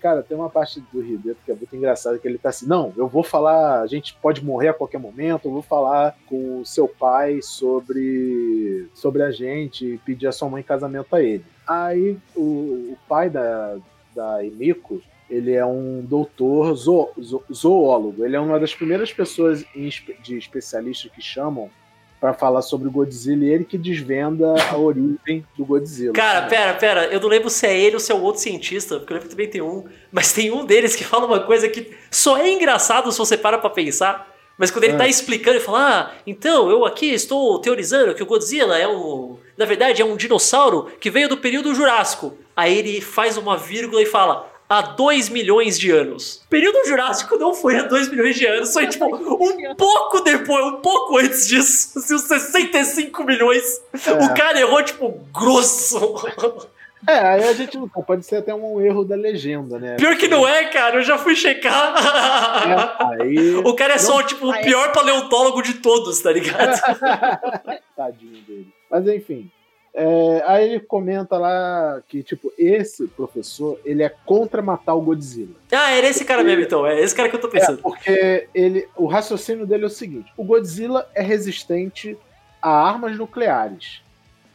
Cara, tem uma parte do Ribeto que é muito engraçada, que ele tá assim, não, eu vou falar, a gente pode morrer a qualquer momento, eu vou falar com o seu pai sobre, sobre a gente e pedir a sua mãe em casamento a ele. Aí o, o pai da, da Emiko, ele é um doutor zo, zo, zoólogo. Ele é uma das primeiras pessoas de especialistas que chamam para falar sobre o Godzilla e ele que desvenda a origem do Godzilla. Cara, pera, pera, eu não lembro se é ele ou se é o outro cientista, porque eu lembro que também tem um, mas tem um deles que fala uma coisa que só é engraçado se você para pra pensar. Mas quando ele é. tá explicando, ele fala: Ah, então eu aqui estou teorizando que o Godzilla é um. Na verdade, é um dinossauro que veio do período Jurássico. Aí ele faz uma vírgula e fala: há 2 milhões de anos. O período Jurássico não foi há 2 milhões de anos, foi tipo um pouco depois, um pouco antes disso, assim, os 65 milhões. É. O cara errou, tipo, grosso. É, aí a gente não pode ser até um erro da legenda, né? Pior que não é, cara, eu já fui checar. É, aí... O cara é só, não... tipo, o pior paleontólogo de todos, tá ligado? Tadinho dele. Mas enfim, é, aí ele comenta lá que, tipo, esse professor, ele é contra matar o Godzilla. Ah, era esse cara mesmo, então. É esse cara que eu tô pensando. É, porque ele, o raciocínio dele é o seguinte: o Godzilla é resistente a armas nucleares.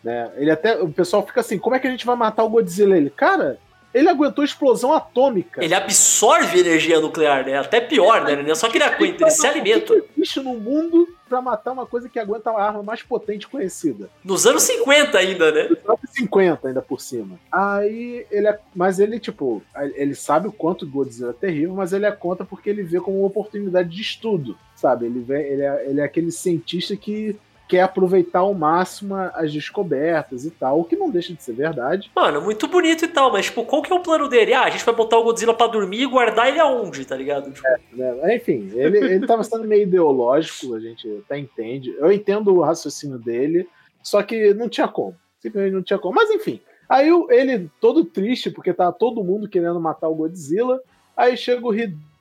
Né? Ele até. O pessoal fica assim: como é que a gente vai matar o Godzilla? Ele, cara, ele aguentou explosão atômica. Ele absorve energia nuclear, né? Até pior, né? É só que ele aguenta, ele se alimenta. O que existe no mundo para matar uma coisa que aguenta a arma mais potente conhecida? Nos anos 50 ainda, né? Nos anos 50 ainda por cima. Aí ele é... Mas ele, tipo, ele sabe o quanto o Godzilla é terrível, mas ele é contra porque ele vê como uma oportunidade de estudo, sabe? Ele, vê, ele, é, ele é aquele cientista que quer aproveitar ao máximo as descobertas e tal, o que não deixa de ser verdade. Mano, muito bonito e tal, mas tipo, qual que é o plano dele? Ah, a gente vai botar o Godzilla pra dormir e guardar ele aonde, tá ligado? Tipo... É, né? Enfim, ele, ele tava sendo meio ideológico, a gente até entende. Eu entendo o raciocínio dele, só que não tinha como. Simplesmente não tinha como. Mas enfim, aí ele todo triste, porque tá todo mundo querendo matar o Godzilla, Aí chega o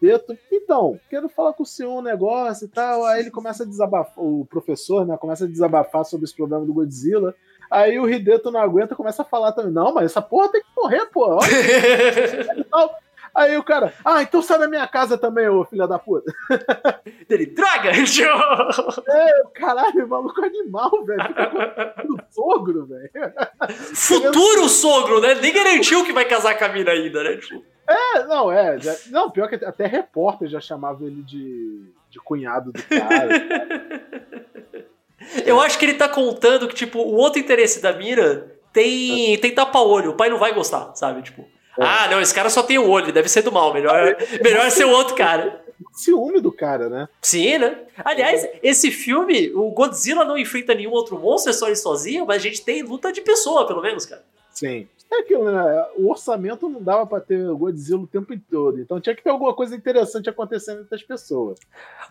Rideto, então, quero falar com o senhor um negócio e tal. Aí ele começa a desabafar, o professor, né, começa a desabafar sobre esse problema do Godzilla. Aí o Rideto não aguenta, começa a falar também, não, mas essa porra tem que morrer, pô. Aí o cara, ah, então sai da minha casa também, ô filha da puta. Ele, droga! é, caralho, maluco animal, velho. Futuro sogro, velho. Futuro sogro, né? Nem garantiu que vai casar com a mina ainda, né? Tipo... É, não, é. Já, não, pior que até repórter já chamava ele de, de cunhado do cara. Eu acho que ele tá contando que, tipo, o outro interesse da Mira tem, é. tem tapa-olho. O pai não vai gostar, sabe? Tipo, é. ah, não, esse cara só tem o um olho, deve ser do mal. Melhor, melhor ser o outro cara. Ciúme do cara, né? Sim, né? Aliás, esse filme, o Godzilla não enfrenta nenhum outro monstro, é só ele sozinho, mas a gente tem luta de pessoa, pelo menos, cara. Sim. É aquilo, né? O orçamento não dava para ter Godzilla o tempo todo. Então tinha que ter alguma coisa interessante acontecendo entre as pessoas.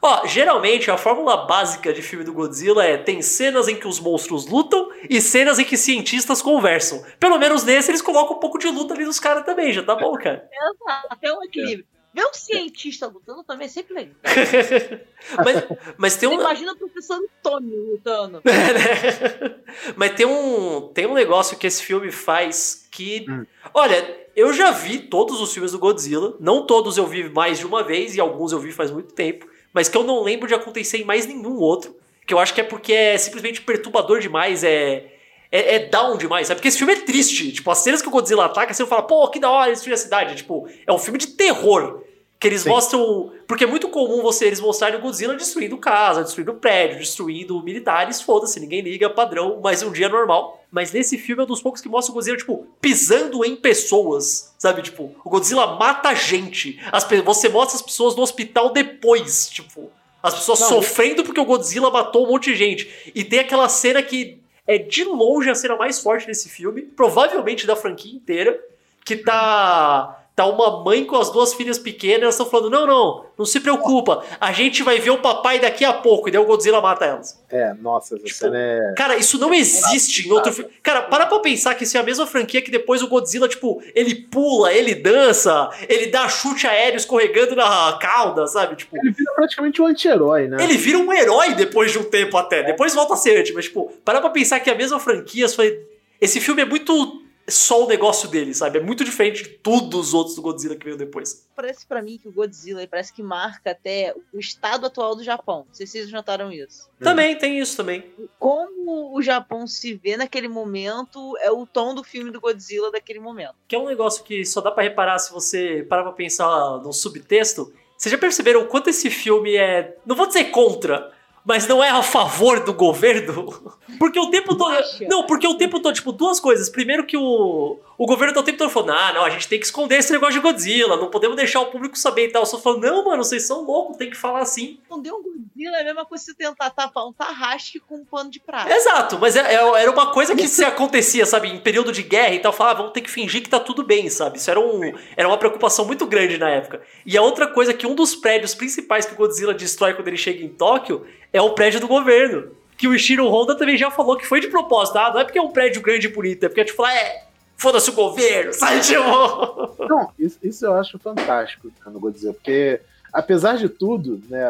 Ó, geralmente a fórmula básica de filme do Godzilla é tem cenas em que os monstros lutam e cenas em que cientistas conversam. Pelo menos nesse eles colocam um pouco de luta ali nos caras também, já tá bom, cara. Exato, até um equilíbrio. Ver um cientista lutando também é sempre legal. mas, mas tem um. imagina o professor Antônio lutando. É, né? Mas tem um, tem um negócio que esse filme faz que. Hum. Olha, eu já vi todos os filmes do Godzilla. Não todos eu vi mais de uma vez, e alguns eu vi faz muito tempo. Mas que eu não lembro de acontecer em mais nenhum outro. Que eu acho que é porque é simplesmente perturbador demais, é. É, é, down demais, sabe? Porque esse filme é triste. Tipo, as cenas que o Godzilla ataca, você fala, pô, que da hora destruir a cidade. Tipo, é um filme de terror. Que eles Sim. mostram. Porque é muito comum você eles mostrarem o Godzilla destruindo casa, destruindo prédio, destruindo militares, foda-se, ninguém liga, padrão, mas um dia normal. Mas nesse filme é um dos poucos que mostra o Godzilla, tipo, pisando em pessoas. Sabe? Tipo, o Godzilla mata gente. As, você mostra as pessoas no hospital depois, tipo. As pessoas Não, sofrendo porque o Godzilla matou um monte de gente. E tem aquela cena que é de longe a cena mais forte desse filme, provavelmente da franquia inteira, que tá tá uma mãe com as duas filhas pequenas, elas estão falando: não, não, não se preocupa, a gente vai ver o papai daqui a pouco, e daí o Godzilla mata elas. É, nossa, essa tipo, cena é. Cara, isso não existe em outro filme. Cara, para pra pensar que isso é a mesma franquia que depois o Godzilla, tipo, ele pula, ele dança, ele dá chute aéreo escorregando na cauda, sabe? Tipo, ele vira praticamente um anti-herói, né? Ele vira um herói depois de um tempo até. Depois volta a ser anti, mas, tipo, para pra pensar que a mesma franquia foi. Esse filme é muito só o negócio dele, sabe? É muito diferente de todos os outros do Godzilla que veio depois. Parece para mim que o Godzilla parece que marca até o estado atual do Japão. Não sei se vocês notaram isso. Também, hum. tem isso também. Como o Japão se vê naquele momento é o tom do filme do Godzilla daquele momento. Que é um negócio que só dá para reparar se você parar pra pensar no subtexto. Vocês já perceberam o quanto esse filme é. Não vou dizer contra, mas não é a favor do governo. Porque o tempo todo. Não, porque o tempo todo, tipo, duas coisas. Primeiro que o, o governo tá o tempo todo falando, ah, não, a gente tem que esconder esse negócio de Godzilla, não podemos deixar o público saber e tal. Eu só falando, não, mano, vocês são loucos, tem que falar assim. Esconder um Godzilla é a mesma coisa que você tentar tapar um tarrasque com um pano de prata. Exato, mas é, é, era uma coisa que se acontecia, sabe, em período de guerra e tal, falar, ah, vamos ter que fingir que tá tudo bem, sabe? Isso era, um, era uma preocupação muito grande na época. E a outra coisa que um dos prédios principais que o Godzilla destrói quando ele chega em Tóquio é o prédio do governo. Que o Ishiro Honda também já falou que foi de propósito, ah, não é porque é um prédio grande e bonito, é porque, tipo, é, foda-se o governo, sai de Não, isso, isso eu acho fantástico no Godzilla, porque apesar de tudo, né,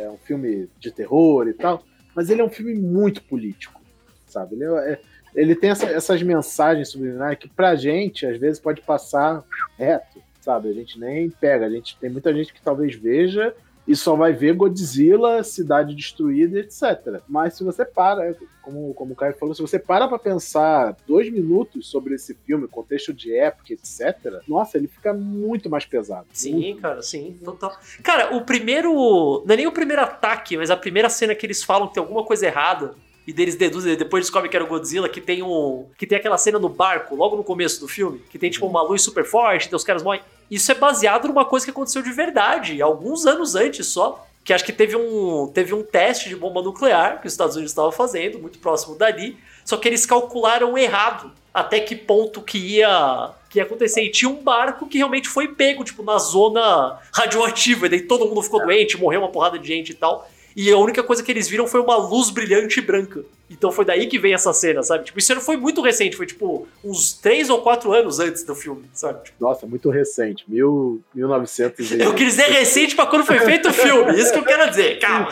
é um filme de terror e tal, mas ele é um filme muito político, sabe? Ele, é, ele tem essa, essas mensagens subliminares que pra gente, às vezes, pode passar reto, sabe? A gente nem pega, a gente tem muita gente que talvez veja e só vai ver Godzilla, cidade destruída, etc. Mas se você para, como, como o Caio falou, se você para pra pensar dois minutos sobre esse filme, contexto de época, etc., nossa, ele fica muito mais pesado. Sim, muito. cara, sim, total. Cara, o primeiro. Não é nem o primeiro ataque, mas a primeira cena que eles falam que tem alguma coisa errada e deles deduzem, depois descobrem que era o Godzilla, que tem um. que tem aquela cena no barco, logo no começo do filme, que tem tipo uma luz super forte, então os caras morrem. Isso é baseado numa coisa que aconteceu de verdade, alguns anos antes só. Que acho que teve um, teve um teste de bomba nuclear que os Estados Unidos estavam fazendo, muito próximo dali. Só que eles calcularam errado até que ponto que ia, que ia acontecer. E tinha um barco que realmente foi pego, tipo, na zona radioativa. E daí todo mundo ficou doente, morreu uma porrada de gente e tal e a única coisa que eles viram foi uma luz brilhante branca. Então foi daí que vem essa cena, sabe? Tipo, isso não foi muito recente, foi tipo uns 3 ou 4 anos antes do filme, sabe? Tipo, Nossa, muito recente, mil, 1900 e... Eu quis dizer recente pra quando foi feito o filme, isso que eu quero dizer, calma.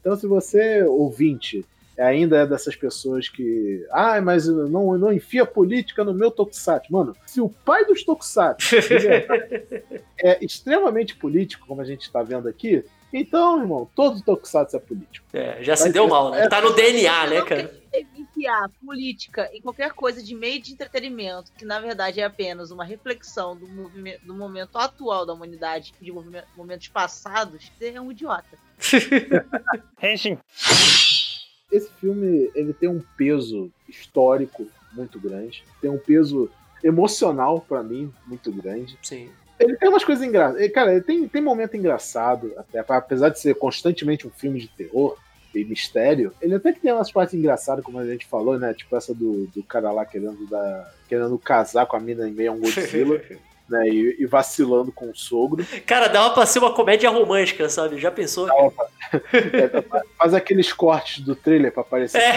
então se você, ouvinte, ainda é dessas pessoas que. Ah, mas não, não enfia política no meu Tokusatsu. Mano, se o pai dos Tokusatsu é extremamente político, como a gente está vendo aqui, então, irmão, todo Tokusatsu é político. É, já Vai se deu mal, né? É, tá no DNA, né, cara? Enfiar política em qualquer coisa de meio de entretenimento, que na verdade é apenas uma reflexão do, movimento, do momento atual da humanidade de momentos passados, é um idiota. Henshin. Esse filme, ele tem um peso histórico muito grande, tem um peso emocional para mim muito grande. Sim. Ele tem umas coisas engraçadas. Cara, ele tem, tem momento engraçado, até, apesar de ser constantemente um filme de terror e mistério. Ele até que tem umas partes engraçadas, como a gente falou, né? Tipo essa do, do cara lá querendo, dar, querendo casar com a mina em meio a um Godzilla. né, e, e, vacilando com o sogro. Cara, dava pra ser uma comédia romântica, sabe? Já pensou? Pra... É, faz aqueles cortes do trailer pra aparecer. É.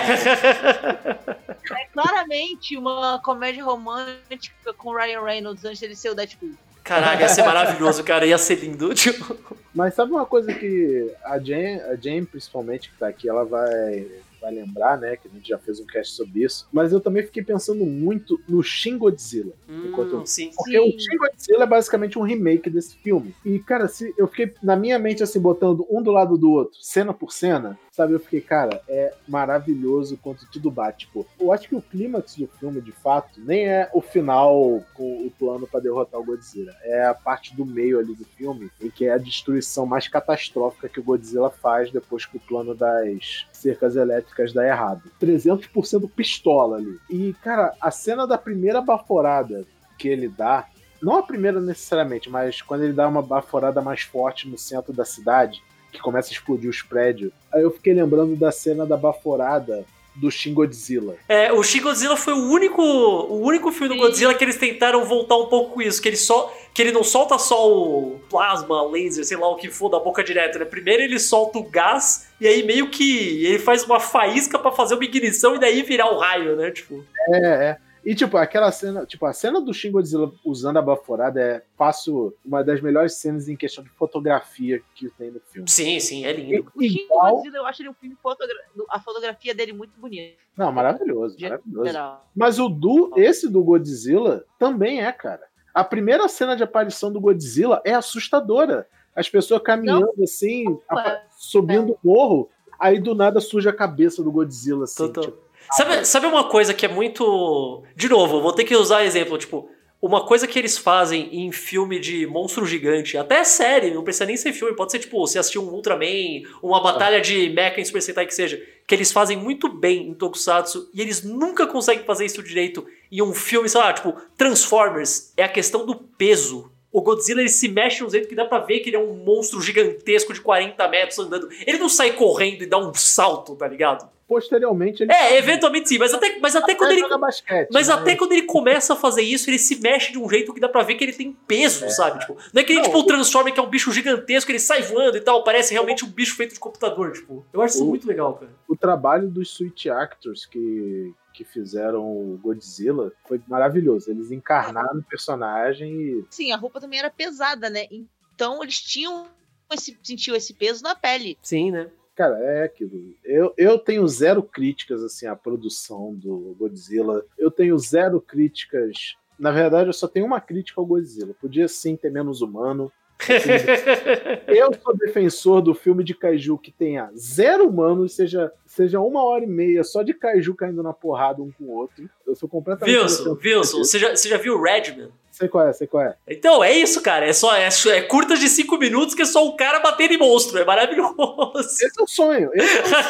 é claramente uma comédia romântica com Ryan Reynolds antes dele ser o Deadpool. Caralho, ia ser maravilhoso, cara. Ia ser lindo. Tipo. Mas sabe uma coisa que a Jane, a Jane, principalmente, que tá aqui, ela vai, vai lembrar, né? Que a gente já fez um cast sobre isso. Mas eu também fiquei pensando muito no Shin Godzilla. Hum, eu... sim, porque sim. o Shin Godzilla é basicamente um remake desse filme. E, cara, se eu fiquei na minha mente assim, botando um do lado do outro, cena por cena, sabe? Eu fiquei, cara, é maravilhoso quanto tudo bate. Tipo, eu acho que o clímax do filme, de fato, nem é o final com o plano para derrotar o Godzilla. É a parte do meio ali do filme, em que é a destruição mais catastrófica que o Godzilla faz depois que o plano das cercas elétricas dá errado. 300% pistola ali. E, cara, a cena da primeira baforada que ele dá não a primeira necessariamente, mas quando ele dá uma baforada mais forte no centro da cidade, que começa a explodir os prédios. Aí eu fiquei lembrando da cena da baforada do Shin Godzilla. É, o Shin Godzilla foi o único, o único filme do Godzilla que eles tentaram voltar um pouco com isso, que ele só que ele não solta só o plasma, laser, sei lá o que for da boca direto, né? Primeiro ele solta o gás e aí meio que ele faz uma faísca para fazer uma ignição e daí virar o raio, né? Tipo. É, é. E, tipo, aquela cena, tipo, a cena do Shin Godzilla usando a baforada é fácil uma das melhores cenas em questão de fotografia que tem no filme. Sim, sim, é lindo. E, o Shin Godzilla, eu acho ele um filme fotogra a fotografia dele muito bonita. Não, maravilhoso, maravilhoso. Geral. Mas o do, esse do Godzilla também é, cara. A primeira cena de aparição do Godzilla é assustadora. As pessoas caminhando Não, assim, é. subindo o morro, aí do nada surge a cabeça do Godzilla, assim. Total. Tipo, Sabe, sabe uma coisa que é muito. De novo, vou ter que usar exemplo, tipo. Uma coisa que eles fazem em filme de monstro gigante, até série, não precisa nem ser filme, pode ser tipo, você assistir um Ultraman, uma batalha de mecha em Super Sentai que seja, que eles fazem muito bem em Tokusatsu e eles nunca conseguem fazer isso direito em um filme, sei lá, tipo, Transformers, é a questão do peso o Godzilla ele se mexe de um jeito que dá pra ver que ele é um monstro gigantesco de 40 metros andando. Ele não sai correndo e dá um salto, tá ligado? Posteriormente ele. É, eventualmente sim, mas até, mas até, até quando ele. Basquete, mas né? até quando ele começa a fazer isso, ele se mexe de um jeito que dá pra ver que ele tem peso, é. sabe? Tipo, não é que ele, não, tipo, o Transformer, que é um bicho gigantesco, ele sai voando e tal, parece realmente um bicho feito de computador, tipo. Eu acho isso o, muito legal, cara. O trabalho dos Switch Actors que, que fizeram o Godzilla foi maravilhoso. Eles encarnaram o personagem e. Sim, a roupa também era pesada, né? Então eles tinham esse, sentiu esse peso na pele. Sim, né? Cara, é aquilo. Eu, eu tenho zero críticas assim à produção do Godzilla. Eu tenho zero críticas. Na verdade, eu só tenho uma crítica ao Godzilla. Podia sim ter menos humano. Eu sou defensor do filme de kaiju que tenha zero humanos, seja, seja uma hora e meia só de kaiju caindo na porrada um com o outro. Eu sou completamente. Wilson, Wilson, você já, você já viu Redman? Sei qual é, sei qual é. Então, é isso, cara. É só é, é curtas de cinco minutos que é só o cara batendo em monstro. É maravilhoso. Esse é o sonho. Esse é o sonho.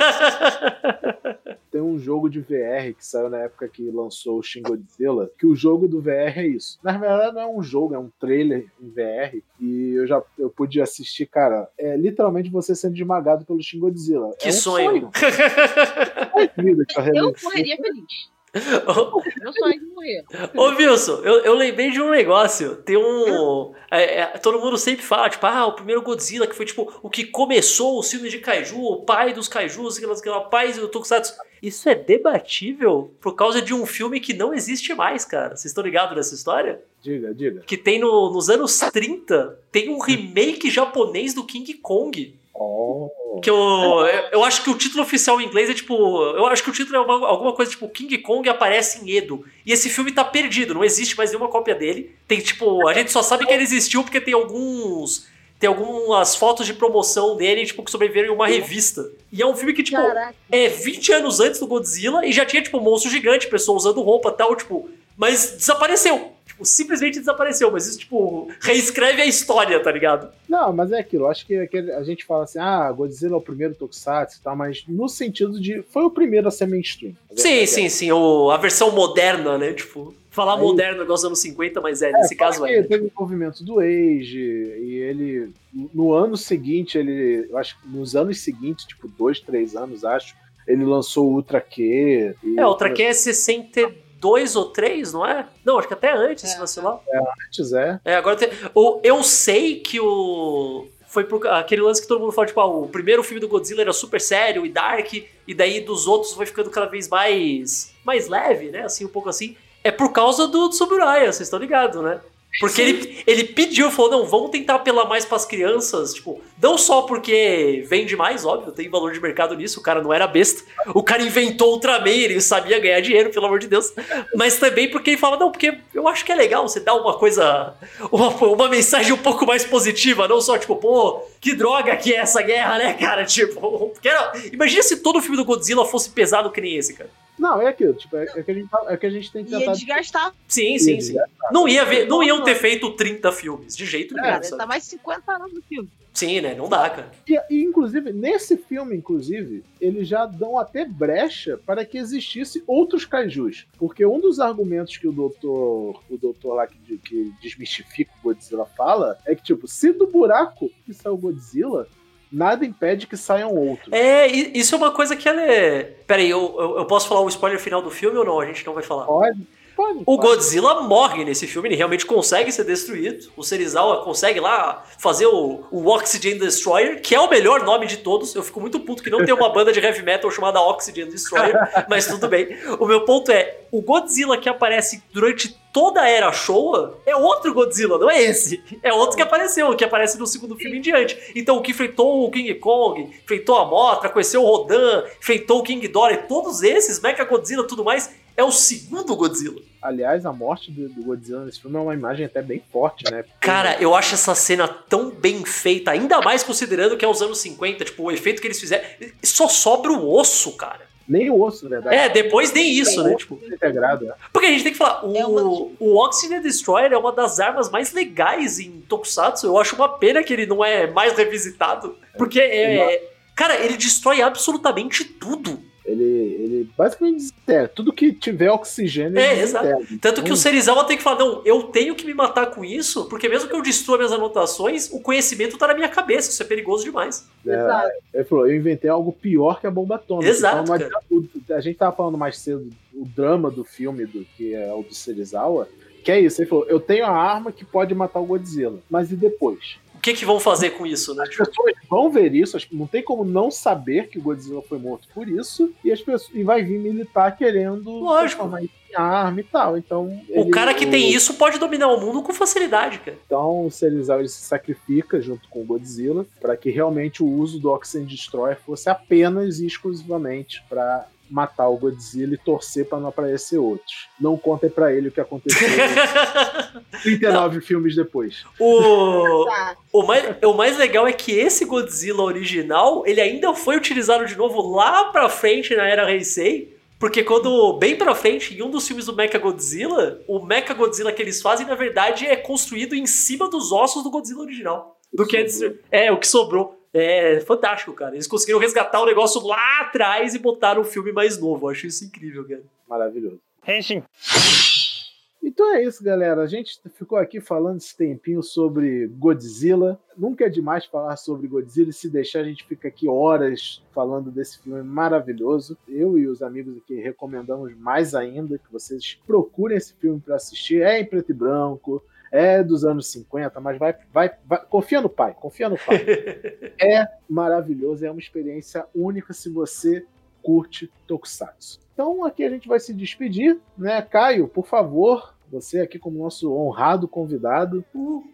Tem um jogo de VR que saiu na época que lançou o Shin Godzilla, que o jogo do VR é isso. Na verdade, não é um jogo, é um trailer em VR. E eu já eu pude assistir, cara. É literalmente você sendo esmagado pelo Shin Godzilla. Que é um sonho. sonho. eu correria feliz. Meu sonho de morrer. Ô, Wilson, eu, eu lembrei de um negócio. Tem um. É, é, todo mundo sempre fala, tipo, ah, o primeiro Godzilla, que foi tipo o que começou o filme de Kaiju, o pai dos Kaijus, aquelas, aquelas pais do Tokusatsu. Isso é debatível por causa de um filme que não existe mais, cara. Vocês estão ligados nessa história? Diga, diga. Que tem no, nos anos 30, tem um remake japonês do King Kong. Oh. Que eu, eu acho que o título oficial em inglês é tipo. Eu acho que o título é uma, alguma coisa tipo King Kong aparece em Edo. E esse filme tá perdido, não existe mais nenhuma cópia dele. Tem tipo. A gente só sabe que ele existiu porque tem alguns. Tem algumas fotos de promoção dele, tipo, que sobreviveram em uma revista. E é um filme que, tipo, Caraca. é 20 anos antes do Godzilla e já tinha, tipo, monstro gigante, pessoa usando roupa e tal, tipo. Mas desapareceu. Tipo, simplesmente desapareceu. Mas isso, tipo, reescreve a história, tá ligado? Não, mas é aquilo. Acho que a gente fala assim, ah, Godzilla é o primeiro Tokusatsu e tal, mas no sentido de. Foi o primeiro a ser mainstream. Sim, sim, sim. O, a versão moderna, né? Tipo. Falar Aí, moderno igual aos anos 50, mas é, é nesse caso é. Teve o movimento do Age, e ele. No ano seguinte, ele. Eu acho que nos anos seguintes, tipo, dois, três anos, acho, ele lançou o Ultra Q. é, o Ultra Q é 62 dois ou três, não é? Não, acho que até antes, é. se lá. É, antes é. É, agora tem. O, eu sei que o. Foi por, aquele lance que todo mundo fala, tipo, ah, o primeiro filme do Godzilla era super sério e dark, e daí dos outros foi ficando cada vez mais mais leve, né? Assim, um pouco assim. É por causa do Tsuburaya, vocês estão ligados, né? Porque ele, ele pediu, falou: não, vamos tentar apelar mais pras crianças. Tipo, não só porque vende mais, óbvio, tem valor de mercado nisso, o cara não era besta. O cara inventou Ultraman, ele sabia ganhar dinheiro, pelo amor de Deus. Mas também porque ele falava: não, porque eu acho que é legal você dar uma coisa, uma, uma mensagem um pouco mais positiva, não só tipo, pô, que droga que é essa guerra, né, cara? Tipo, porque era, imagina se todo o filme do Godzilla fosse pesado que nem esse, cara. Não, é aquilo, tipo, é, é, que, a gente, tá, é que a gente tem que tentar... Ia desgastar. Sim, sim, sim. Não, ia ver, não iam ter feito 30 filmes, de jeito nenhum. Cara, tá mais 50 anos no filme. Sim, né? Não dá, cara. E, e, inclusive, nesse filme, inclusive, eles já dão até brecha para que existisse outros kaijus. Porque um dos argumentos que o doutor, o doutor lá que, que desmistifica o Godzilla fala é que, tipo, se do buraco que saiu o Godzilla, nada impede que saiam outros. É, isso é uma coisa que ela é. Peraí, eu, eu, eu posso falar o spoiler final do filme ou não? A gente não vai falar. Pode. Pode, o Godzilla morre nesse filme, ele realmente consegue ser destruído. O Serizawa consegue lá fazer o, o Oxygen Destroyer, que é o melhor nome de todos. Eu fico muito puto que não tem uma banda de heavy metal chamada Oxygen Destroyer, mas tudo bem. O meu ponto é: o Godzilla que aparece durante toda a era Showa é outro Godzilla, não é esse. É outro que apareceu, que aparece no segundo filme em diante. Então, o que enfrentou o King Kong, enfrentou a Motra, conheceu o Rodan, enfrentou o King Ghidorah, todos esses, Mecha Godzilla tudo mais, é o segundo Godzilla. Aliás, a morte do, do, Godzilla nesse filme é uma imagem até bem forte, né? Porque... Cara, eu acho essa cena tão bem feita, ainda mais considerando que é os anos 50, tipo, o efeito que eles fizeram. Só sobra o osso, cara. Nem o osso, na verdade. É, depois nem isso, né? Tipo, integrado, é. Porque a gente tem que falar, o, é uma... o Oxygen Destroyer é uma das armas mais legais em Tokusatsu. Eu acho uma pena que ele não é mais revisitado. Porque é. Cara, ele destrói absolutamente tudo. Ele, ele basicamente desintegra. Tudo que tiver oxigênio. É, exato. Tanto que o então, Serizawa tem que falar: não, eu tenho que me matar com isso, porque mesmo que eu destrua minhas anotações, o conhecimento tá na minha cabeça. Isso é perigoso demais. É, exato. Ele falou: eu inventei algo pior que a bomba atômica. Exato. Então, a gente tava falando mais cedo o drama do filme, do que é o do Serizawa. Que é isso, ele falou: eu tenho a arma que pode matar o Godzilla, mas e depois? Que, que vão fazer com isso, né? As pessoas vão ver isso, não tem como não saber que o Godzilla foi morto por isso, e, as pessoas, e vai vir militar querendo Lógico. transformar em arma e tal. Então, o ele, cara que tem isso pode dominar o mundo com facilidade, cara. Então o Serizawa ele se sacrifica junto com o Godzilla para que realmente o uso do Oxygen Destroyer fosse apenas e exclusivamente para matar o Godzilla e torcer para não aparecer outros. Não contem para ele o que aconteceu 39 filmes depois. O, o, mais, o mais legal é que esse Godzilla original, ele ainda foi utilizado de novo lá pra frente na era Heisei, porque quando, bem pra frente, em um dos filmes do Mecha Godzilla, o Mecha Godzilla que eles fazem, na verdade, é construído em cima dos ossos do Godzilla original. Do que é, é o que sobrou. É fantástico, cara. Eles conseguiram resgatar o negócio lá atrás e botar um filme mais novo. Eu acho isso incrível, cara. Maravilhoso. Henshin. Então é isso, galera. A gente ficou aqui falando esse tempinho sobre Godzilla. Nunca é demais falar sobre Godzilla e se deixar a gente fica aqui horas falando desse filme maravilhoso. Eu e os amigos aqui recomendamos mais ainda que vocês procurem esse filme para assistir. É em preto e branco, é dos anos 50, mas vai, vai, vai, confia no pai, confia no pai. é maravilhoso, é uma experiência única se você curte Tokusatsu. Então aqui a gente vai se despedir, né? Caio, por favor, você aqui como nosso honrado convidado,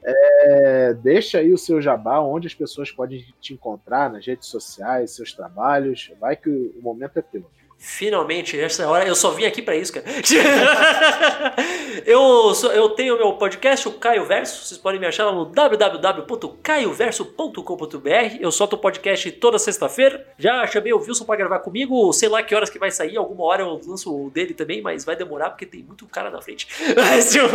é, deixa aí o seu jabá, onde as pessoas podem te encontrar nas redes sociais, seus trabalhos. Vai que o momento é teu. Finalmente, essa hora eu só vim aqui para isso, cara. eu, eu tenho meu podcast, o Caio Verso. Vocês podem me achar no www.caioverso.com.br. Eu solto o podcast toda sexta-feira. Já chamei o Wilson para gravar comigo. Sei lá que horas que vai sair. Alguma hora eu lanço o dele também, mas vai demorar porque tem muito cara na frente. Mas eu,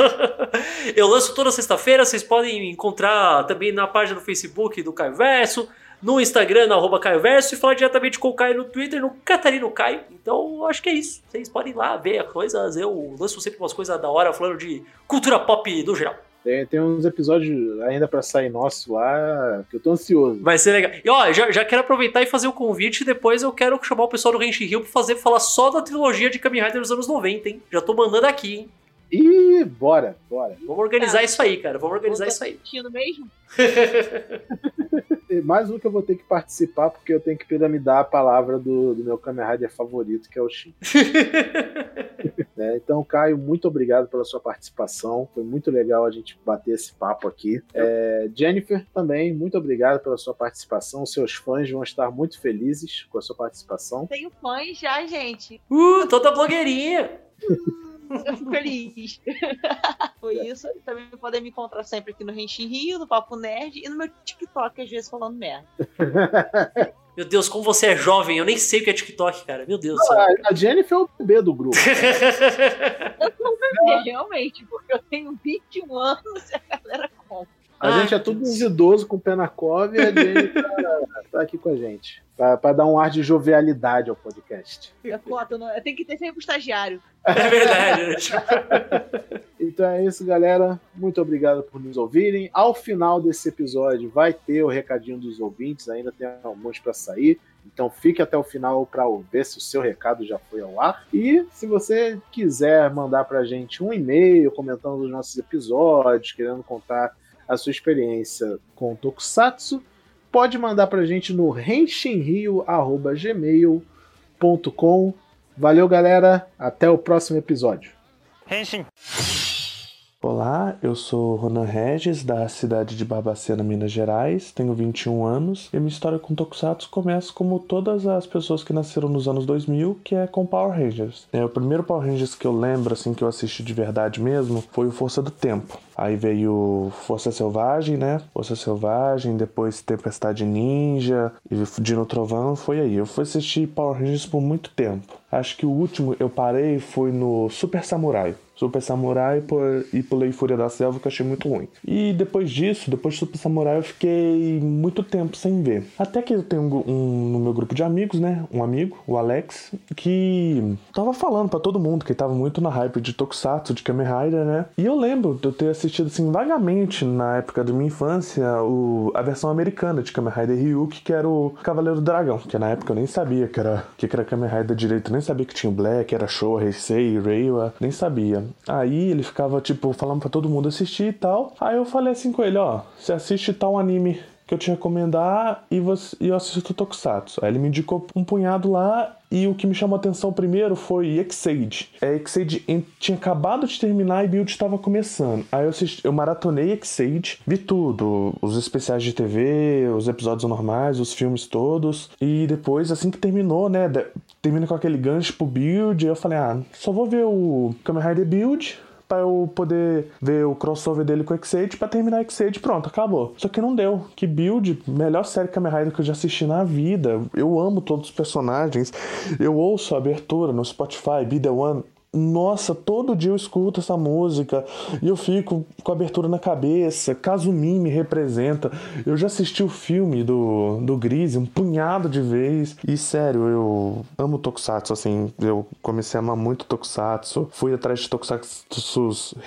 eu lanço toda sexta-feira. Vocês podem encontrar também na página do Facebook do Caio Verso no Instagram, no arroba Caio Verso, e falar diretamente com o Caio no Twitter, no Catarino Caio. Então, acho que é isso. Vocês podem ir lá ver as coisas. Eu lanço sempre umas coisas da hora falando de cultura pop no geral. Tem, tem uns episódios ainda para sair nosso lá, que eu tô ansioso. Vai ser legal. E ó, já, já quero aproveitar e fazer o convite, e depois eu quero chamar o pessoal do Renshin Hill pra fazer, falar só da trilogia de Kamen Rider dos anos 90, hein? Já tô mandando aqui, hein? E bora, bora. Vamos organizar isso aí, cara. Vamos organizar isso aí. mesmo? Mais um que eu vou ter que participar, porque eu tenho que piramidar a palavra do, do meu Kamen Rider favorito, que é o Shin. Né? Então, Caio, muito obrigado pela sua participação. Foi muito legal a gente bater esse papo aqui. É, Jennifer, também, muito obrigado pela sua participação. Seus fãs vão estar muito felizes com a sua participação. Tenho fãs já, gente. Uh, toda blogueirinha! Eu fico feliz. Foi isso. Também podem me encontrar sempre aqui no Renshin Rio, no Papo Nerd e no meu TikTok, às vezes falando merda. Meu Deus, como você é jovem, eu nem sei o que é TikTok, cara. Meu Deus. Ah, a Jennifer é o bebê do grupo. eu sou um bebê, realmente, porque eu tenho 21 anos e a galera compra. A ah, gente é tudo uns idosos com pé na cova e a Jennifer tá, tá aqui com a gente. Para dar um ar de jovialidade ao podcast. Eu, foto, não, tenho que ter sempre o estagiário. É verdade. então é isso, galera. Muito obrigado por nos ouvirem. Ao final desse episódio vai ter o recadinho dos ouvintes, ainda tem alguns para sair. Então fique até o final para ver se o seu recado já foi ao ar. E se você quiser mandar para a gente um e-mail comentando os nossos episódios, querendo contar a sua experiência com o Tokusatsu, pode mandar pra gente no renshinrio.gmail.com. Valeu, galera. Até o próximo episódio. Henshin. Olá, eu sou Ronan Regis, da cidade de Barbacena, Minas Gerais, tenho 21 anos e minha história com Tokusatsu começa como todas as pessoas que nasceram nos anos 2000, que é com Power Rangers. É, o primeiro Power Rangers que eu lembro, assim, que eu assisti de verdade mesmo, foi o Força do Tempo. Aí veio Força Selvagem, né? Força Selvagem, depois Tempestade Ninja e Dino Trovão, foi aí. Eu fui assistir Power Rangers por muito tempo. Acho que o último eu parei foi no Super Samurai. Super Samurai e pulei Fúria da Selva, que eu achei muito ruim. E depois disso, depois de Super Samurai, eu fiquei muito tempo sem ver. Até que eu tenho um, um no meu grupo de amigos, né? Um amigo, o Alex, que tava falando para todo mundo que tava muito na hype de Tokusatsu, de Kamen Rider, né? E eu lembro de eu ter assistido assim vagamente na época da minha infância o, a versão americana de Kamen Rider Ryuki, que era o Cavaleiro do Dragão, que na época eu nem sabia que era que era Kamen Rider direito, nem sabia que tinha o Black, era Showa, Heisei, Reiwa, nem sabia. Aí ele ficava, tipo, falando pra todo mundo assistir e tal. Aí eu falei assim com ele, ó, você assiste tal anime que eu te recomendar e, você, e eu assisto Tokusatsu. Aí ele me indicou um punhado lá e o que me chamou a atenção primeiro foi Exade. É, Exade tinha acabado de terminar e Build estava começando. Aí eu, assisti, eu maratonei Exade, vi tudo, os especiais de TV, os episódios normais, os filmes todos. E depois, assim que terminou, né, termina com aquele gancho pro Build, eu falei, ah, só vou ver o Kamen Rider Build, para eu poder ver o crossover dele com o X8 para terminar o X8 pronto, acabou. Só que não deu. Que build, melhor série Kamen Rider que eu já assisti na vida. Eu amo todos os personagens. Eu ouço a abertura no Spotify, Be The One nossa, todo dia eu escuto essa música e eu fico com a abertura na cabeça. Kazumi me representa. Eu já assisti o filme do, do Grise um punhado de vezes. E sério, eu amo Tokusatsu, assim. Eu comecei a amar muito Tokusatsu. Fui atrás de Tokusatsu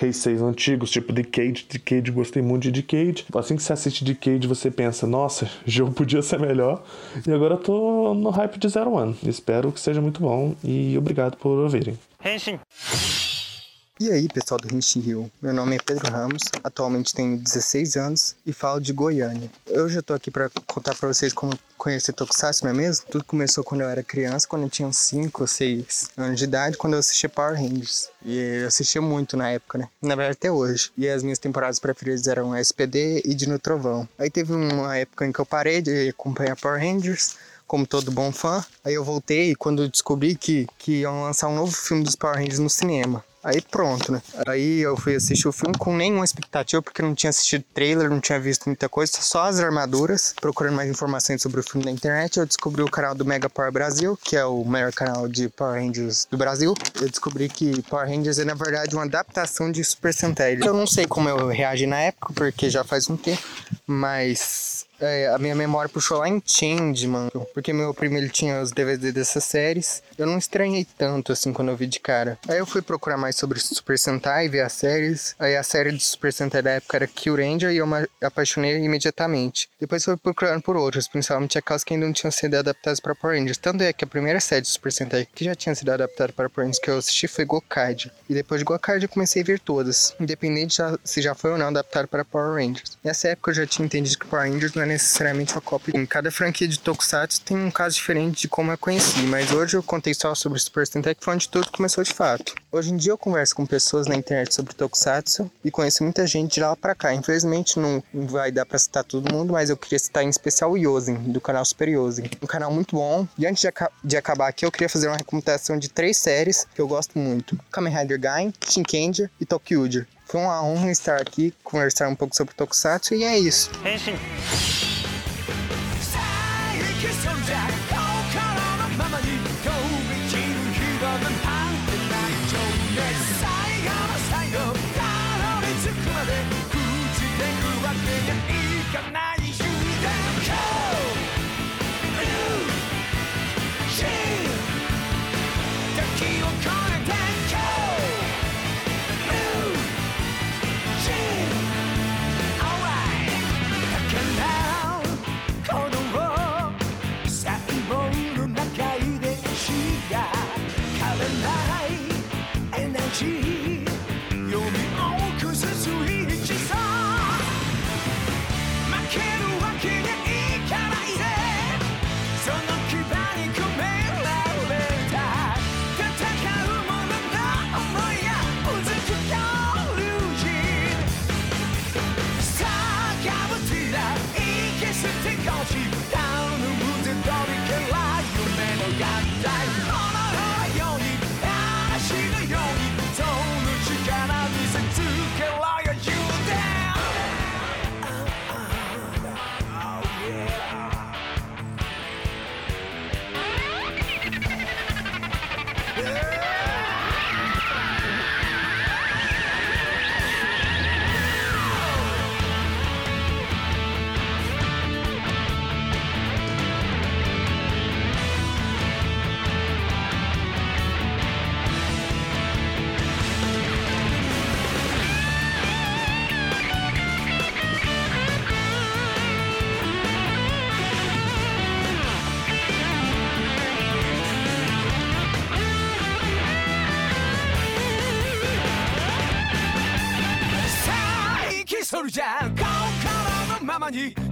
Heisei antigos, tipo Decade. Decade, gostei muito de Decade. Assim que você assiste Decade, você pensa, nossa, jogo podia ser melhor. E agora eu tô no hype de Zero One. Espero que seja muito bom e obrigado por ouvirem. Henshin. E aí, pessoal do Henshin Rio? Meu nome é Pedro Ramos, atualmente tenho 16 anos e falo de Goiânia. Eu já tô aqui para contar para vocês como conheci Tokusatsu, não é mesmo? Tudo começou quando eu era criança, quando eu tinha uns 5 ou 6 anos de idade, quando eu assistia Power Rangers. E eu assistia muito na época, né? Na verdade, até hoje. E as minhas temporadas preferidas eram SPD e Dino Trovão. Aí teve uma época em que eu parei de acompanhar Power Rangers como todo bom fã. Aí eu voltei quando descobri que, que iam lançar um novo filme dos Power Rangers no cinema. Aí pronto, né? Aí eu fui assistir o filme com nenhuma expectativa, porque não tinha assistido trailer, não tinha visto muita coisa, só as armaduras. Procurando mais informações sobre o filme na internet, eu descobri o canal do Mega Power Brasil, que é o maior canal de Power Rangers do Brasil. Eu descobri que Power Rangers é, na verdade, uma adaptação de Super Sentai. Eu não sei como eu reagi na época, porque já faz um tempo, mas é, a minha memória puxou lá em Changeman, porque meu primo ele tinha os DVDs dessas séries. Eu não estranhei tanto assim quando eu vi de cara. Aí eu fui procurar mais sobre Super Sentai, ver as séries. Aí a série de Super Sentai da época era Kill Ranger e eu me apaixonei imediatamente. Depois fui procurando por outras, principalmente aquelas que ainda não tinham sido adaptadas para Power Rangers. Tanto é que a primeira série de Super Sentai que já tinha sido adaptada para Power Rangers que eu assisti foi Gokard. E depois de Gokard eu comecei a ver todas, independente se já foi ou não adaptado para Power Rangers. Nessa época eu já tinha entendido que Power Rangers não necessariamente uma cópia. Em cada franquia de Tokusatsu tem um caso diferente de como eu conheci, mas hoje eu contei só sobre Super Sentai, que foi onde tudo começou de fato. Hoje em dia eu converso com pessoas na internet sobre Tokusatsu e conheço muita gente de lá pra cá. Infelizmente não vai dar pra citar todo mundo, mas eu queria citar em especial o Yosen, do canal Super Yosen. Um canal muito bom. E antes de, de acabar aqui, eu queria fazer uma recomendação de três séries que eu gosto muito. Kamen Rider Gain, Shinkenger e Tokyuger. Foi uma honra estar aqui, conversar um pouco sobre Tokusatsu e é isso. Henshin. 三